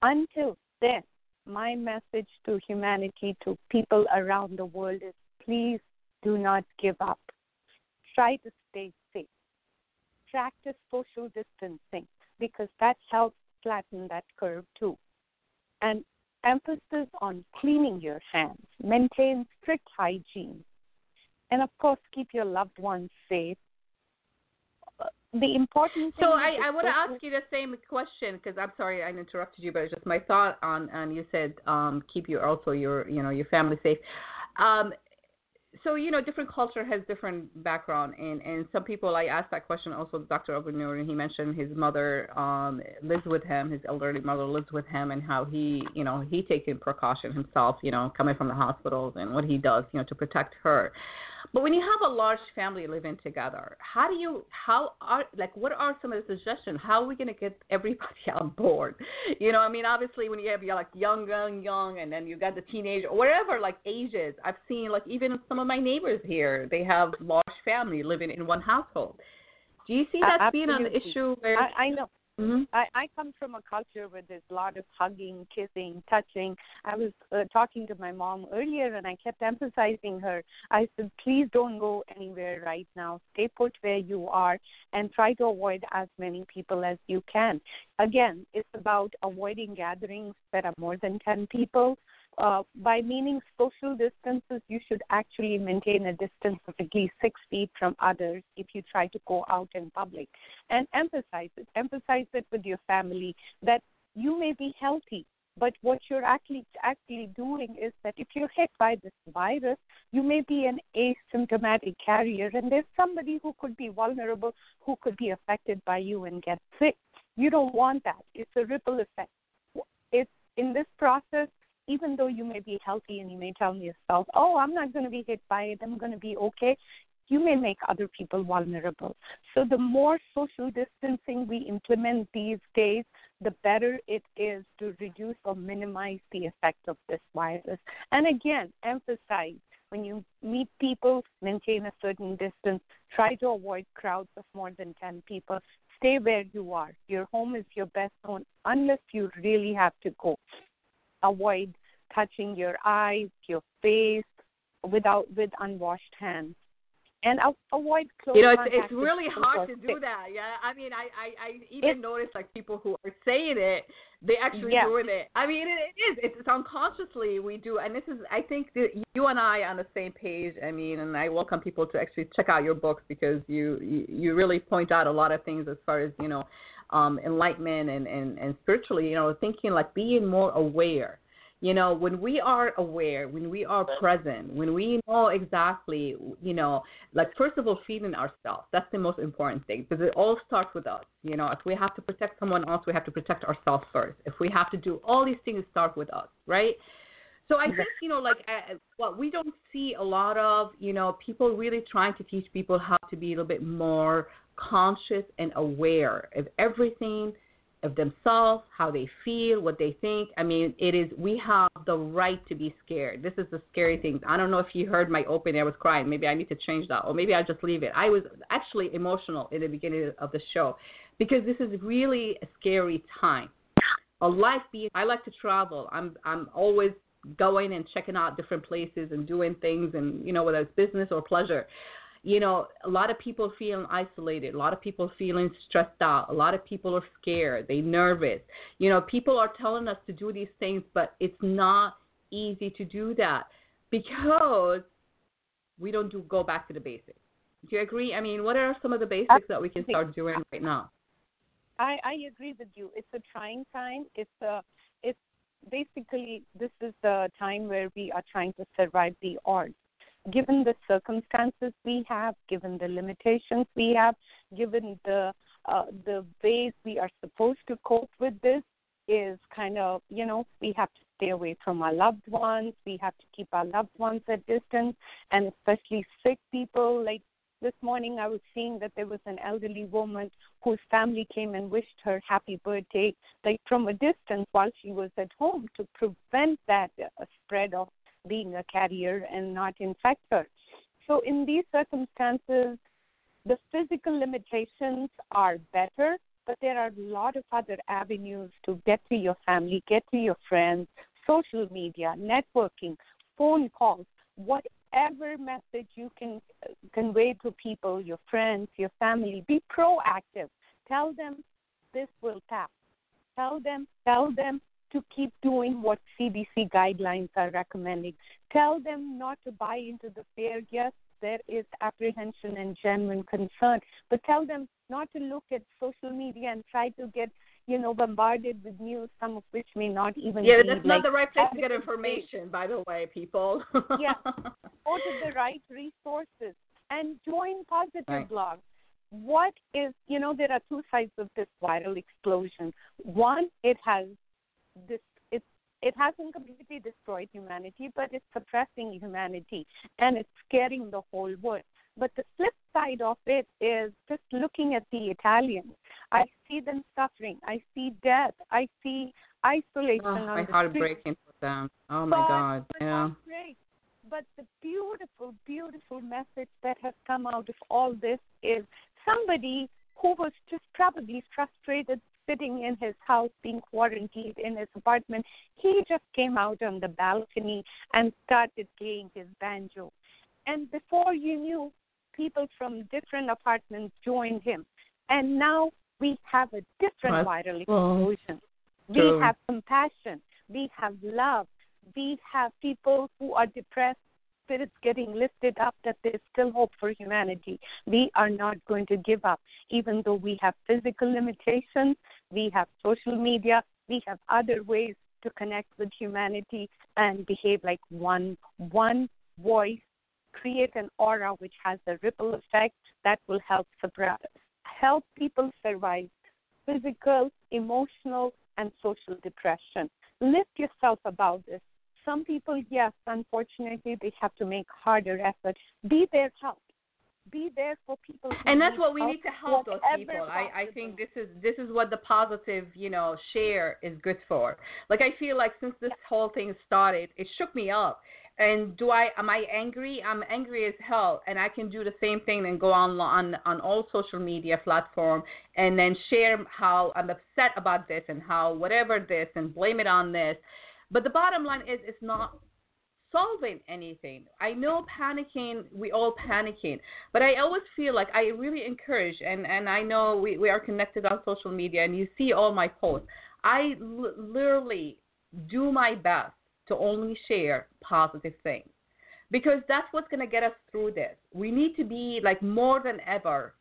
Until then, my message to humanity, to people around the world is please do not give up. Try to stay safe. Practice social distancing because that helps flatten that curve too. And emphasis on cleaning your hands, maintain strict hygiene, and of course, keep your loved ones safe. Uh, The important thing So I, I want to ask you the same question because I'm sorry I interrupted you, but it's just my thought on and you said um, keep your also your you know your family safe. Um, so you know different culture has different background and and some people I asked that question also Dr. Abonour and he mentioned his mother um lives with him his elderly mother lives with him and how he you know he taking precaution himself you know coming from the hospitals and what he does you know to protect her But when you have a large family living together, how do you how are like what are some of the suggestions? How are we going to get *laughs* everybody *laughs* on board? You know, I mean, obviously when you have you're like young, young, young, and then you got the teenager, or whatever like ages. I've seen like even some of my neighbors here, they have large family living in one household. Do you see that being an issue? Where, I, I know. Mm-hmm. I, I come from a culture where there's a lot of hugging, kissing, touching. I was uh, talking to my mom earlier and I kept emphasizing her. I said, please don't go anywhere right now. Stay put where you are and try to avoid as many people as you can. Again, it's about avoiding gatherings that are more than 10 people uh, by meaning social distances, you should actually maintain a distance of at least six feet from others if you try to go out in public. And emphasize it. Emphasize it with your family that you may be healthy, but what you're actually actually doing is that if you're hit by this virus, you may be an asymptomatic carrier, and there's somebody who could be vulnerable, who could be affected by you and get sick. You don't want that. It's a ripple effect. It's in this process even though you may be healthy and you may tell yourself, oh, I'm not going to be hit by it, I'm going to be okay, you may make other people vulnerable. So the more social distancing we implement these days, the better it is to reduce or minimize the effect of this virus. And again, emphasize when you meet people, maintain a certain distance, try to avoid crowds of more than 10 people. Stay where you are. Your home is your best home unless you really have to go avoid touching your eyes, your face without with unwashed hands. And avoid close You know, it's it's really hard to do that. Yeah, I mean, I I, I even It's- notice like people who are saying it, they actually Yeah. doing it. I mean, it, it is. It's unconsciously we do, and this is. I think that you and I are on the same page. I mean, and I welcome people to actually check out your books because you you, you really point out a lot of things as far as you know, um, enlightenment and and and spiritually. You know, thinking like being more aware. You know when we are aware when we are present when we know exactly you know like first of all feeding ourselves. That's the most important thing because it all starts with us. You know if we have to protect someone else we have to protect ourselves first. If we have to do all these things start with us right? So I think you know, like uh, what we don't see a lot of, you know, people really trying to teach people how to be a little bit more conscious and aware of everything, of themselves, how they feel, what they think. I mean, it is we have the right to be scared. This is the scary thing. I don't know if you heard my opening. I was crying. Maybe I need to change that, or maybe I'll just leave it. I was actually emotional in the beginning of the show because this is really a scary time. A life being. I like to travel. I'm I'm always going and checking out different places and doing things, and you know whether it's business or pleasure you know, a lot of people feeling isolated, a lot of people feeling stressed out, a lot of people are scared, they nervous. You know, people are telling us to do these things, but it's not easy to do that because we don't do go back to the basics. Do you agree? I mean, what are some of the basics that we can start doing right now? I, I agree with you. It's a trying time. It's a it's basically this is the time where we are trying to survive the odds. Given the circumstances we have, given the limitations we have, given the uh, the ways we are supposed to cope with this is kind of you know we have to stay away from our loved ones. We have to keep our loved ones at distance, and especially sick people like this morning I was seeing that there was an elderly woman whose family came and wished her happy birthday, like from a distance while she was at home to prevent that uh, spread of being a carrier and not infect her. So, in these circumstances, the physical limitations are better, but there are a lot of other avenues to get to your family, get to your friends, social media, networking, phone calls, whatever message you can convey to people, your friends, your family. Be proactive. Tell them this will pass. Tell them, tell them to keep doing what CDC guidelines are recommending. Tell them not to buy into the fear. Yes, there is apprehension and genuine concern, but tell them not to look at social media and try to get you know bombarded with news, some of which may not even Yeah, be that's like not the right place to get information, by the way, people. Yeah. *laughs* go to the right resources and join positive Right. blogs. What is, you know, there are two sides of this viral explosion. One, it has this, it's It hasn't completely destroyed humanity, but it's suppressing humanity and it's scaring the whole world. But the flip side of it is just looking at the Italians. I see them suffering. I see death. I see isolation. Oh, my heart breaking for them. Oh my but, God. But yeah. But the beautiful, beautiful message that has come out of all this is somebody who was just probably frustrated sitting in his house being quarantined in his apartment. He just came out on the balcony and started playing his banjo. And before you knew, people from different apartments joined him. And now we have a different viral explosion. We have compassion. We have love. We have people who are depressed, spirits getting lifted up, that there's still hope for humanity. We are not going to give up. Even though we have physical limitations, we have social media, we have other ways to connect with humanity and behave like one one voice create an aura which has a ripple effect that will help help people survive physical, emotional, and social depression. Lift yourself about this. Some people, yes, unfortunately, they have to make harder effort. Be their help. Be there for people. And that's what we need to help those people. I, I think this is this is what the positive, you know, share is good for. Like I feel like since this whole thing started, it shook me up. And do I am I angry? I'm angry as hell, and I can do the same thing and go on on on all social media platform and then share how I'm upset about this and how whatever this and blame it on this. But the bottom line is it's not solving anything. I know panicking, we all panicking, but I always feel like I really encourage, and, and I know we, we are connected on social media and you see all my posts. I l- literally do my best to only share positive things because that's what's going to get us through this. We need to be like more than ever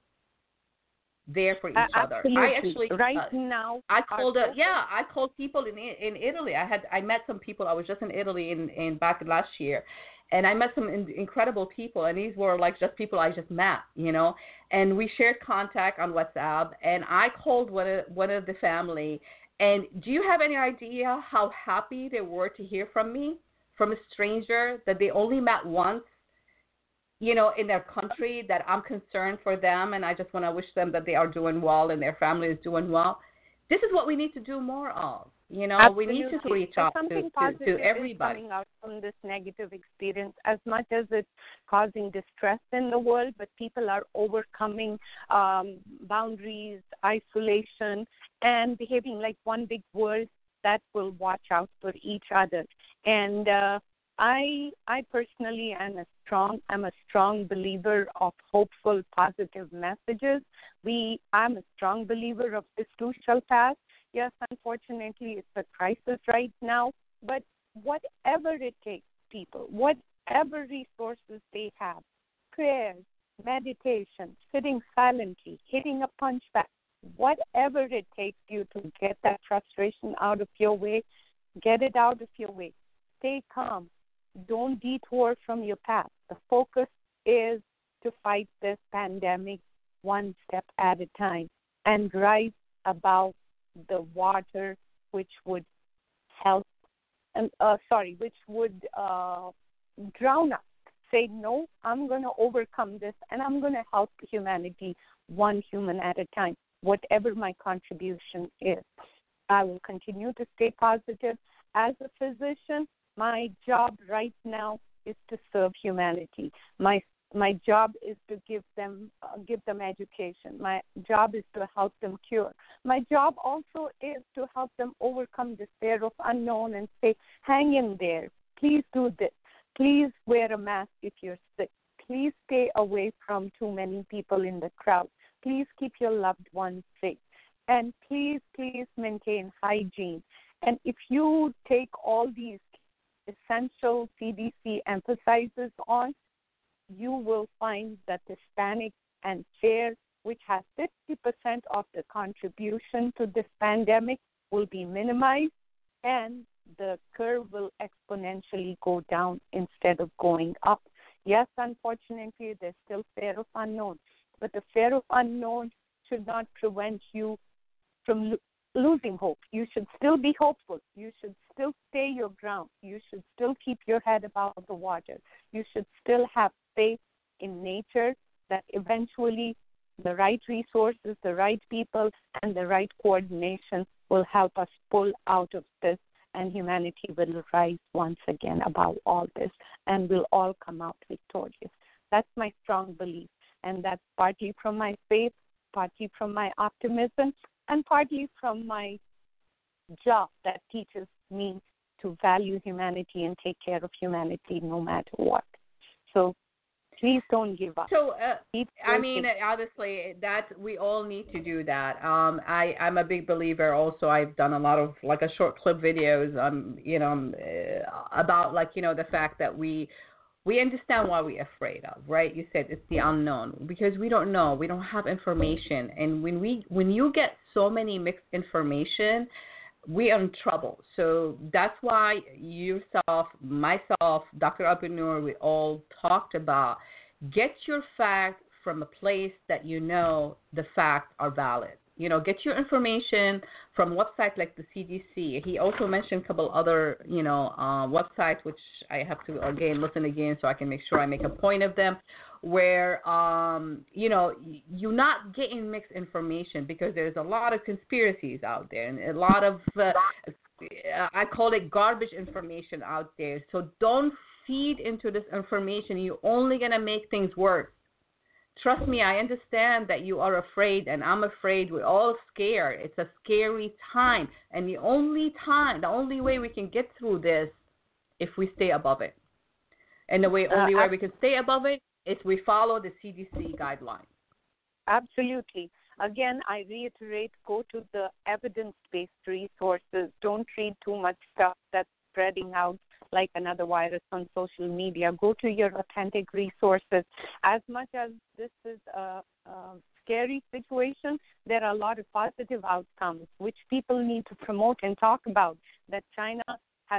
there for each Uh, other. I actually right uh, now, I called a, yeah, I called people in in Italy. I had I met some people. I was just in Italy in in back last year, and I met some in, incredible people. And these were like just people I just met, you know. And we shared contact on WhatsApp. And I called one of one of the family. And do you have any idea how happy they were to hear from me, from a stranger that they only met once? You know, in their country that I'm concerned for them and I just want to wish them that they are doing well and their family is doing well. This is what we need to do more of. You know, we need to reach out to, something to, positive to is everybody. coming out from this negative experience as much as it's causing distress in the world, but people are overcoming um, boundaries, isolation, and behaving like one big world that will watch out for each other. And uh, I, I personally am a strong, I'm a strong believer of hopeful, positive messages. We, I'm a strong believer of this too shall pass. Yes, unfortunately, it's a crisis right now, but whatever it takes, people, whatever resources they have, prayers, meditation, sitting silently, hitting a punch bag, whatever it takes you to get that frustration out of your way, get it out of your way. Stay calm. Don't detour from your path. The focus is to fight this pandemic one step at a time and rise above the water which would help and uh, sorry which would uh, drown us say no i'm going to overcome this and i'm going to help humanity one human at a time whatever my contribution is i will continue to stay positive as a physician my job right now is to serve humanity. My my job is to give them uh, give them education. My job is to help them cure. My job also is to help them overcome fear of unknown and say hang in there. Please do this. Please wear a mask if you're sick. Please stay away from too many people in the crowd. Please keep your loved ones safe. And please please maintain hygiene. And if you take all these essential cdc emphasizes on you will find that Hispanic and share, which has 50% of the contribution to this pandemic, will be minimized and the curve will exponentially go down instead of going up. Yes, unfortunately, there's still fear of unknown, but the fear of unknown should not prevent you from lo- losing hope. You should still be hopeful. You should still stay your ground. You should still keep your head above the water. You should still have faith in nature that eventually the right resources, the right people, and the right coordination will help us pull out of this, and humanity will rise once again above all this, and we'll all come out victorious. That's my strong belief, and that's partly from my faith, partly from my optimism, and partly from my job that teaches me to value humanity and take care of humanity no matter what. So please don't give up. So, uh, I mean, obviously, that we all need to do that. Um, I I'm a big believer. Also, I've done a lot of like a short clip videos. Um, you know, uh, about like you know the fact that we we understand why we're afraid of, right? You said it's the unknown because we don't know, we don't have information, and when we when you get so many mixed information, we are in trouble. So that's why yourself, myself, Dr. Abonour, we all talked about get your facts from a place that you know the facts are valid. You know, get your information from websites like the CDC. He also mentioned a couple other, you know, uh, websites which I have to again listen again so I can make sure I make a point of them where um, you know you're not getting mixed information because there's a lot of conspiracies out there and a lot of uh, I call it garbage information out there. So don't feed into this information. You're only gonna make things worse. Trust me, I understand that you are afraid, and I'm afraid. We're all scared. It's a scary time, and the only time, the only way we can get through this, if we stay above it. And the way only uh, way we can stay above it is we follow the CDC guidelines. Absolutely. Again, I reiterate go to the evidence based resources. Don't read too much stuff that's spreading out like another virus on social media. Go to your authentic resources. As much as this is a, a scary situation, there are a lot of positive outcomes which people need to promote and talk about. That China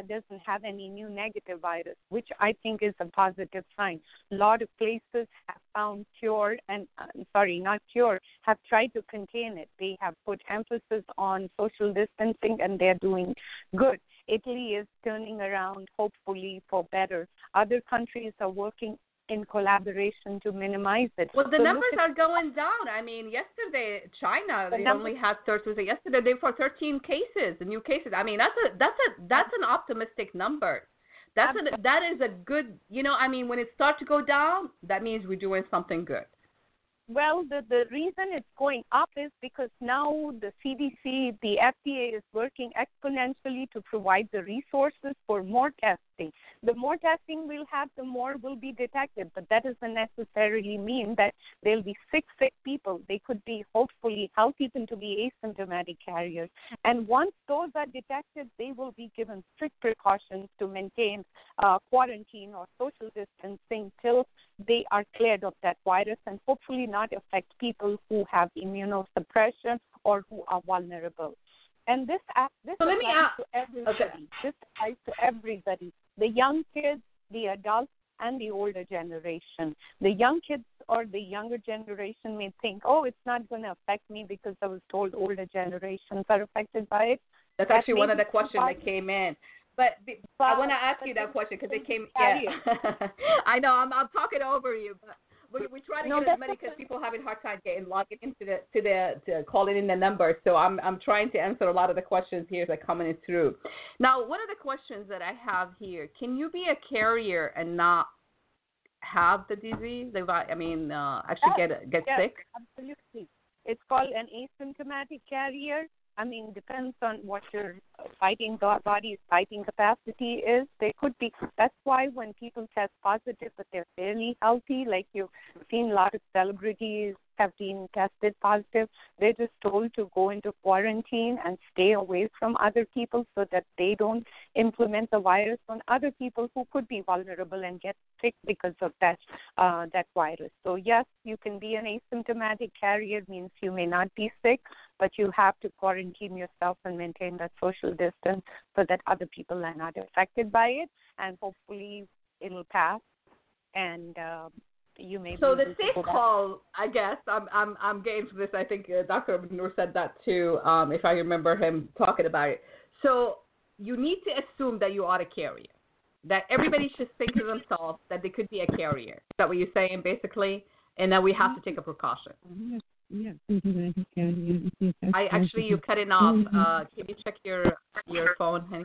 doesn't have any new negative virus, which I think is a positive sign. A lot of places have found cure and uh, sorry, not cure, have tried to contain it. They have put emphasis on social distancing and they're doing good. Italy is turning around, hopefully, for better. Other countries are working in collaboration to minimize it. Well, the so numbers are going down. I mean, yesterday China the they numbers, only had Thursday yesterday they for 13 cases, new cases. I mean, that's a that's a that's an optimistic number. That's a, that is a good. You know, I mean, when it starts to go down, that means we're doing something good. Well, the, the reason it's going up is because now the CDC, the FDA is working exponentially to provide the resources for more testing. The more testing we'll have, the more will be detected, but that doesn't necessarily mean that there'll be sick, sick people. They could be hopefully healthy even to be asymptomatic carriers. And once those are detected, they will be given strict precautions to maintain uh, quarantine or social distancing till they are cleared of that virus and hopefully not affect people who have immunosuppression or who are vulnerable. And this this so applies to everybody. Okay. This applies to everybody: the young kids, the adults, and the older generation. The young kids or the younger generation may think, "Oh, it's not going to affect me because I was told older generations are affected by it." That's that actually one of the questions that came in. But, but I want to ask you that question because it came. Yeah. *laughs* I know I'm I'm talking over you, but we we try to no, get as many because people having a hard time getting logging into the to the to calling in the number. So I'm I'm trying to answer a lot of the questions here that are coming through. Now, one of the questions that I have here: Can you be a carrier and not have the disease? I mean, uh, actually yes, get get yes, sick? Absolutely. It's called an asymptomatic carrier. I mean, depends on what your fighting body's fighting capacity is. They could be. That's why when people test positive, but they're fairly healthy, like you've seen a lot of celebrities have been tested positive, they're just told to go into quarantine and stay away from other people so that they don't implement the virus on other people who could be vulnerable and get sick because of that uh, that virus. So yes, you can be an asymptomatic carrier means you may not be sick, but you have to quarantine yourself and maintain that social distance so that other people are not affected by it, and hopefully it'll pass and uh, you may. So the safe call, I guess, I'm I'm I'm getting to this. I think uh, Dr. Noor said that too, um, if I remember him talking about it. So you need to assume that you are a carrier. That everybody should think to themselves that they could be a carrier. Is that what you're saying, basically? And that we have to take a precaution. Yes. I actually you're cutting off. Uh, can you check your your phone? honey?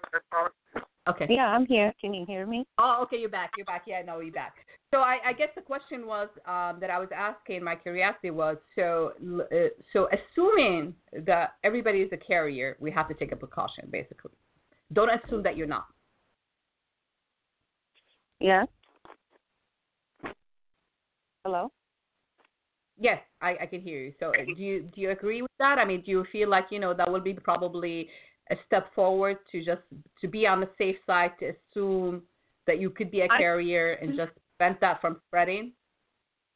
Okay. Yeah, I'm here. Can you hear me? Oh, okay, you're back. You're back. Yeah, no, you're back. So I, I guess the question was um, that I was asking. My curiosity was so uh, so assuming that everybody is a carrier, we have to take a precaution. Basically, don't assume that you're not. Yeah. Hello. Yes, I, I can hear you. So uh, do you do you agree with that? I mean, do you feel like you know that would be probably a step forward to just to be on the safe side to assume that you could be a carrier and just prevent that from spreading?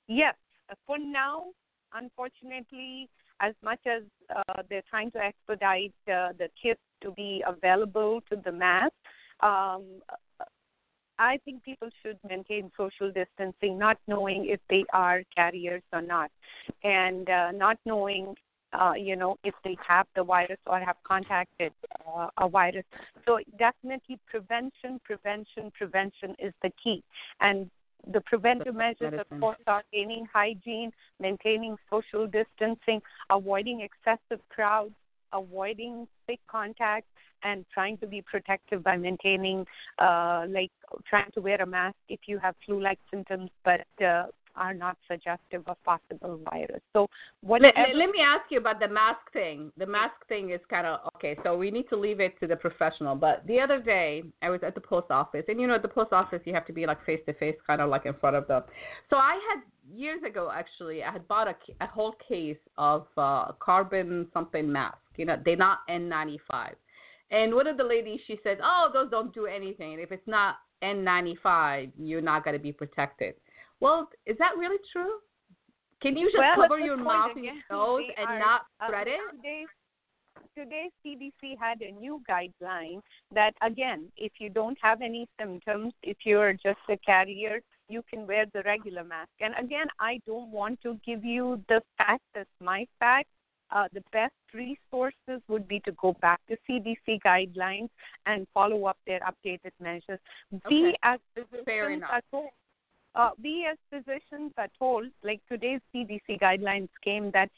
Yes. For now, unfortunately, as much as uh, they're trying to expedite uh, the kits to be available to the mass, um, I think people should maintain social distancing, not knowing if they are carriers or not, and uh, not knowing, uh, you know, if they have the virus or have contacted uh, a virus. So definitely, prevention, prevention, prevention is the key, and the preventive measures, of course, are maintaining hygiene, maintaining social distancing, avoiding excessive crowds, avoiding thick contact, and trying to be protective by maintaining, uh, like trying to wear a mask if you have flu-like symptoms, but uh, are not suggestive of possible virus. So Let, whatever. let, let me ask you about the mask thing. The mask thing is kind of okay. So we need to leave it to the professional. But the other day, I was at the post office, and you know, at the post office, you have to be like face to face, kind of like in front of them. So I had years ago, actually, I had bought a, a whole case of uh, carbon something mask. You know, they're not N95. And one of the ladies, she said, "Oh, those don't do anything. If it's not N95, you're not going to be protected." Well, is that really true? Can you just Well, cover your mouth and your nose and are, not uh, spread it? Today, today CDC had a new guideline that again, if you don't have any symptoms, if you're just a carrier, you can wear the regular mask. And again, I don't want to give you the fact as my fact. Uh, the best resources would be to go back to CDC guidelines and follow up their updated measures. We Okay. as physicians are told uh, we as physicians are told, like today's CDC guidelines came that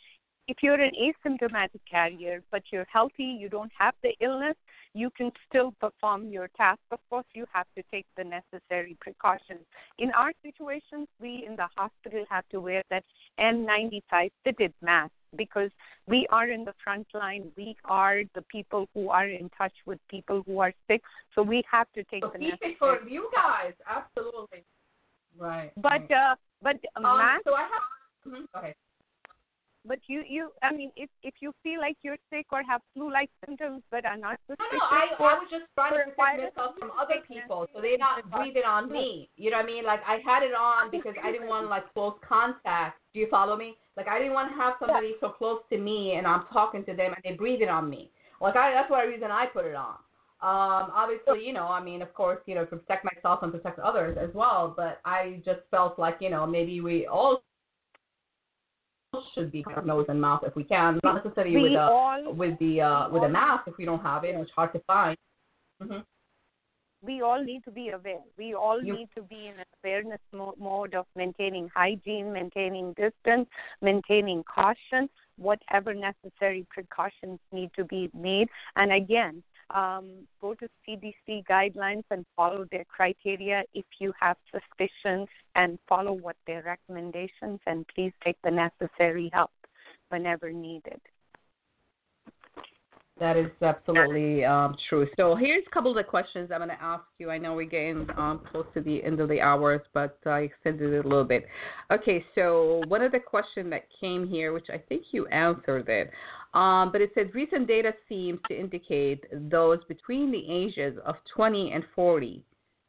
if you're an asymptomatic carrier but you're healthy, you don't have the illness, you can still perform your task. Of course, you have to take the necessary precautions. In our situations, we in the hospital have to wear that N95 fitted mask because we are in the front line. We are the people who are in touch with people who are sick, so we have to take So the keep necessary. it for you guys, absolutely. Right. But right. uh, but a um, mask so I have. mhm, Go ahead. But you, you, I mean, if if you feel like you're sick or have flu-like symptoms but are not No, suspicious, no, I, for- I was just trying to protect myself from other people, so they're not breathing on me. You know what I mean? Like I had it on because I didn't want like close contact. Do you follow me? Like I didn't want to have somebody so close to me and I'm talking to them and they breathing on me. Like I, that's why the reason I put it on. Um, obviously, you know, I mean, of course, you know, to protect myself and protect others as well. But I just felt like, you know, maybe we all should be nose and mouth if we can, not necessarily we with a all with the uh, with a mask if we don't have it. It's hard to find. hmm we all need to be aware. We all You- need to be in an awareness mo- mode of maintaining hygiene, maintaining distance, maintaining caution, whatever necessary precautions need to be made. And again, um, go to CDC guidelines and follow their criteria if you have suspicions and follow what their recommendations and please take the necessary help whenever needed. That is absolutely um, true. So here's a couple of the questions I'm going to ask you. I know we're getting um, close to the end of the hours, but I extended it a little bit. Okay, so one of the questions that came here, which I think you answered it, um, but it says recent data seems to indicate those between the ages of 20 and 40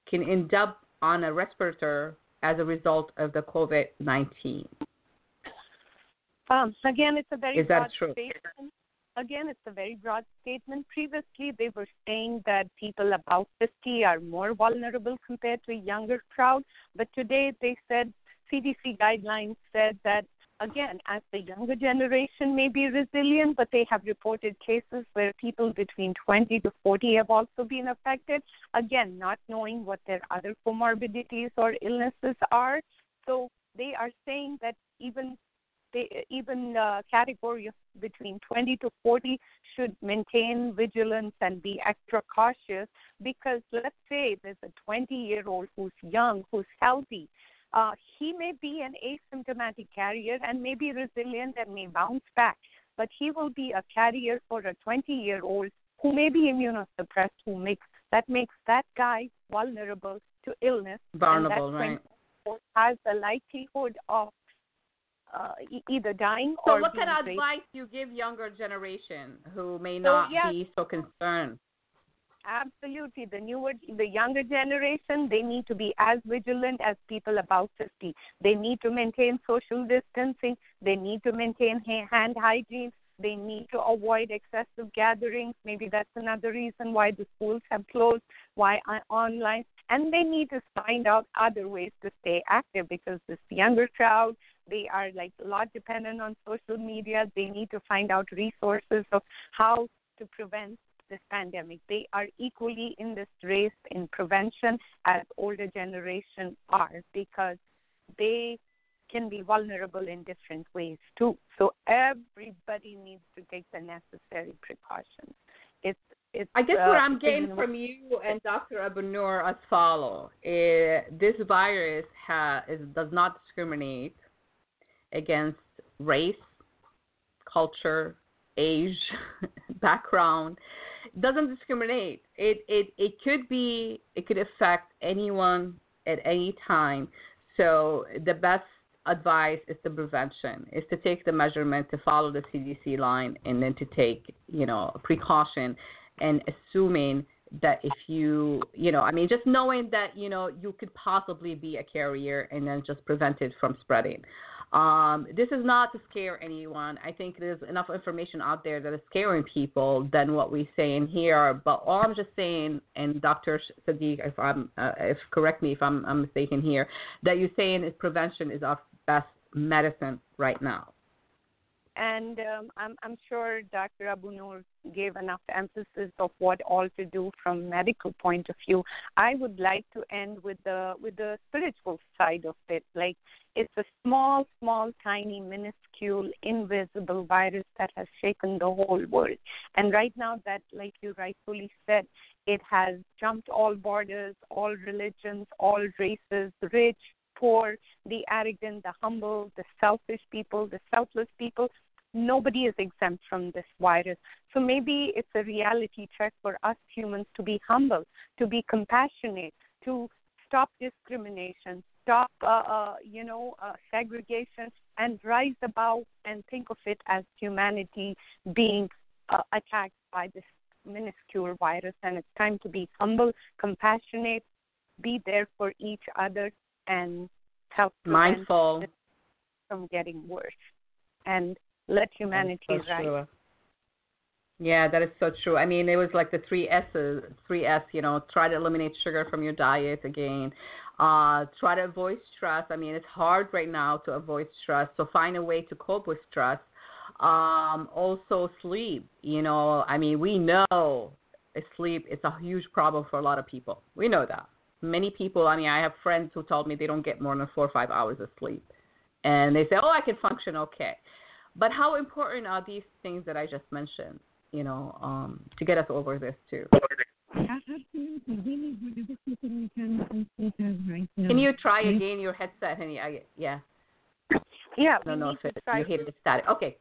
can end up on a respirator as a result of the COVID-19. Um, again, it's a very Is that broad true? statement. Again, it's a very broad statement. Previously, they were saying that people about 50 are more vulnerable compared to a younger crowd, but today they said CDC guidelines said that again, as the younger generation may be resilient, but they have reported cases where people between 20 to 40 have also been affected. Again, not knowing what their other comorbidities or illnesses are. So they are saying that even they, even uh, category of between 20 to 40 should maintain vigilance and be extra cautious because let's say there's a 20 year old who's young, who's healthy, uh, he may be an asymptomatic carrier and may be resilient and may bounce back, but he will be a carrier for a 20 year old who may be immunosuppressed, who makes that makes that guy vulnerable to illness. Vulnerable, and right? Has a likelihood of uh, e- either dying so or what kind of raped. advice you give younger generation who may So, not yeah. be so concerned? Absolutely. The newer, the younger generation, they need to be as vigilant as people about 50. They need to maintain social distancing. They need to maintain hand hygiene. They need to avoid excessive gatherings. Maybe that's another reason why the schools have closed, why uh, online. And they need to find out other ways to stay active because this younger crowd, they are like a lot dependent on social media. They need to find out resources of how to prevent this pandemic. They are equally in this race in prevention as older generation are because they can be vulnerable in different ways too. So everybody needs to take the necessary precautions. It's it's I guess uh, what I'm getting from you and Dr. Abonour as follow: eh, this virus ha- is, does not discriminate against race, culture, age, *laughs* background. Doesn't discriminate. It it it could be it could affect anyone at any time. So the best advice is the prevention, is to take the measurement, to follow the CDC line, and then to take you know precaution, and assuming that if you you know I mean just knowing that you know you could possibly be a carrier and then just prevent it from spreading. Um, this is not to scare anyone. I think there's enough information out there that is scaring people than what we say in here. But all I'm just saying, and Dr. Sadiq, if I'm, uh, if correct me if I'm, I'm mistaken here, that you're saying is prevention is our best medicine right now. And um, I'm, I'm sure Dr. Abonour gave enough emphasis of what all to do from medical point of view. I would like to end with the with the spiritual side of it. Like it's a small, small, tiny, minuscule, invisible virus that has shaken the whole world. And right now, that, like you rightfully said, it has jumped all borders, all religions, all races, rich, poor, the arrogant, the humble, the selfish people, the selfless people. Nobody is exempt from this virus. So maybe it's a reality check for us humans to be humble, to be compassionate, to stop discrimination, stop, uh, uh, you know, uh, segregation, and rise above and think of it as humanity being uh, attacked by this minuscule virus. And it's time to be humble, compassionate, be there for each other, and help Mindful. from getting worse. And let humanity so rise. true. Yeah, that is so true. I mean, it was like the three S's, three S. You know, try to eliminate sugar from your diet again. Uh, try to avoid stress. I mean, it's hard right now to avoid stress. So find a way to cope with stress. Um, also sleep. You know, I mean, we know sleep is a huge problem for a lot of people. We know that. Many people. I mean, I have friends who told me they don't get more than four or five hours of sleep, and they say, "Oh, I can function okay." But how important are these things that I just mentioned? You know, um, to get us over this too. Can you try again your headset, honey? I, yeah, Yeah, I don't know if to it, you hear the static. Okay.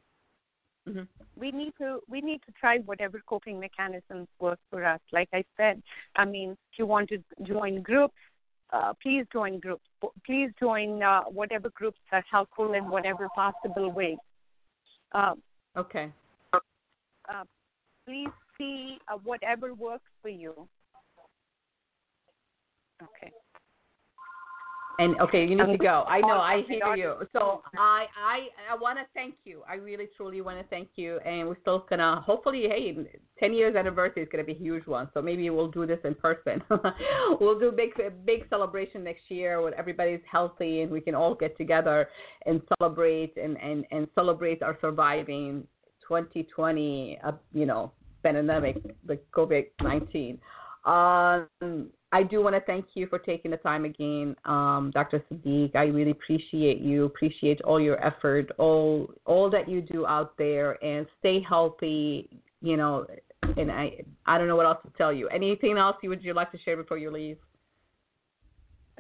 hmm we need to we need to try whatever coping mechanisms work for us. Like I said, I mean, if you want to join groups, uh, please join groups. Please join uh, whatever groups are helpful in whatever possible way. Uh, Okay. uh, please see uh, whatever works for you. Okay. And okay, you need to go. I know, I hear you. So I, I, I want to thank you. I really, truly want to thank you. And we're still gonna, hopefully, hey, 10 years anniversary is going to be a huge one. So maybe we'll do this in person. *laughs* we'll do a big, big celebration next year when everybody's healthy and we can all get together and celebrate and, and, and celebrate our surviving 2020, uh, you know, pandemic, the COVID 19. Um, I do want to thank you for taking the time again, um, Dr. Sadiq. I really appreciate you. Appreciate all your effort, all all that you do out there, and stay healthy. You know, and I I don't know what else to tell you. Anything else you would you like to share before you leave?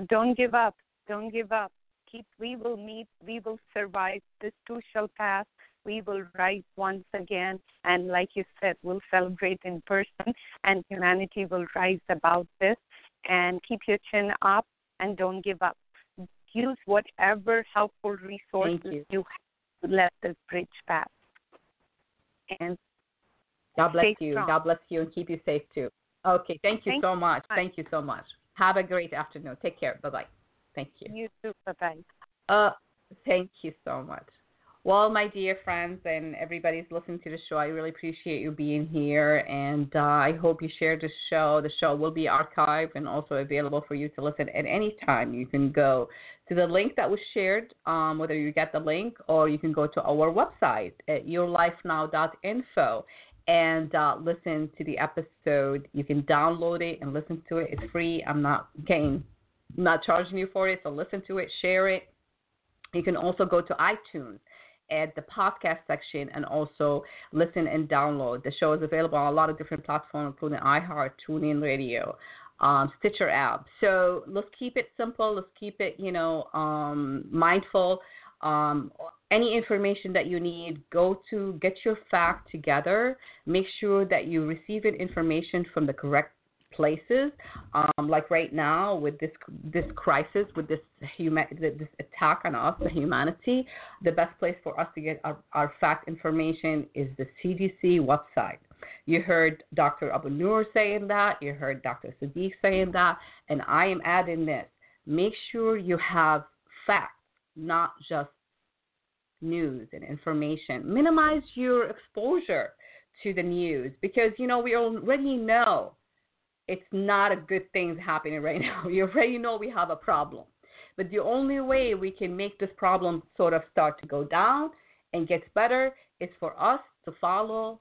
Don't give up. Don't give up. Keep. We will meet. We will survive. This too shall pass we will rise once again and like you said we'll celebrate in person and humanity will rise about this and keep your chin up and don't give up. Use whatever helpful resources you. you have to let this bridge pass. And god bless you. strong. god bless you and keep you safe too. Okay thank you Thank so you. much. Bye. thank you so much. Have a great afternoon. Take care. Bye bye thank you. You too. Bye bye Uh, thank you so much. Well, my dear friends and everybody's listening to the show, I really appreciate you being here, and uh, I hope you share the show. The show will be archived and also available for you to listen at any time. You can go to the link that was shared, um, whether you get the link or you can go to our website at yourlifenow.info and uh, listen to the episode. You can download it and listen to it. It's free. I'm not getting, not charging you for it, so listen to it, share it. You can also go to iTunes at the podcast section and also listen and download. The show is available on a lot of different platforms, including iHeart, TuneIn Radio, um, Stitcher app. So let's keep it simple. Let's keep it, you know, um, mindful. Um, any information that you need, go to get your fact together. Make sure that you receive information from the correct places. Um, like right now with this this crisis, with this human this attack on us, the humanity, the best place for us to get our, our fact information is the CDC website. You heard Dr. Abonour saying that. You heard Dr. Sadiq saying that, and I am adding this. Make sure you have facts, not just news and information. Minimize your exposure to the news because you know we already know it's not a good thing happening right *laughs* now. You already know we have a problem. But the only way we can make this problem sort of start to go down and get better is for us to follow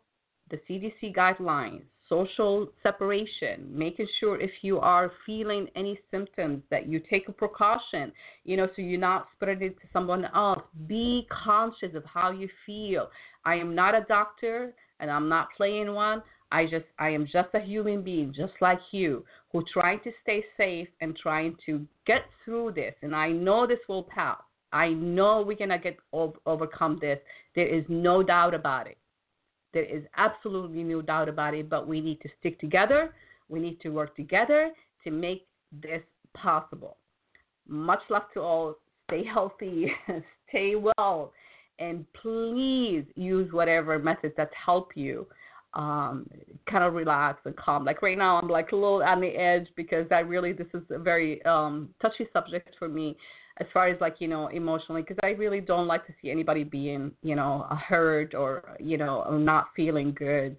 the CDC guidelines, social separation, making sure if you are feeling any symptoms that you take a precaution, you know, so you're not spreading it to someone else. Be conscious of how you feel. I am not a doctor and I'm not playing one. I just I am just a human being just like you who trying to stay safe and trying to get through this and I know this will pass. I know we're going to get ov- overcome this. There is no doubt about it. There is absolutely no doubt about it, but we need to stick together. We need to work together to make this possible. Much love to all. Stay healthy, *laughs* stay well, and please use whatever methods that help you um, kind of relax and calm. Like right now, I'm like a little on the edge because I really this is a very um, touchy subject for me, as far as like you know emotionally, because I really don't like to see anybody being you know hurt or you know not feeling good.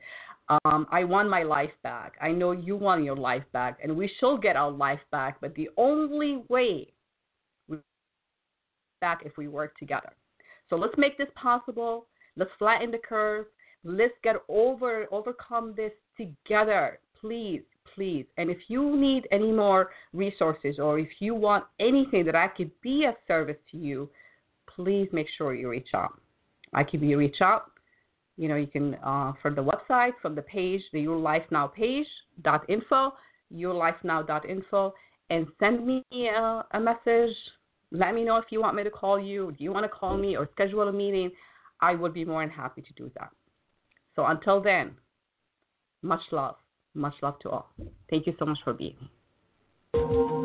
Um, I want my life back. I know you want your life back, and we shall get our life back. But the only way we back if we work together. So let's make this possible. Let's flatten the curve let's get over overcome this together. Please please. And if you need any more resources or if you want anything that i could be of service to you please make sure you reach out. I can be reach out. You know you can uh, from the website from the page the your life now page dot info yourlifenow.info and send me a, a message. Let me know if you want me to call you do you want to call me or schedule a meeting i would be more than happy to do that so until then, much love. Much love to all. Thank you so much for being here.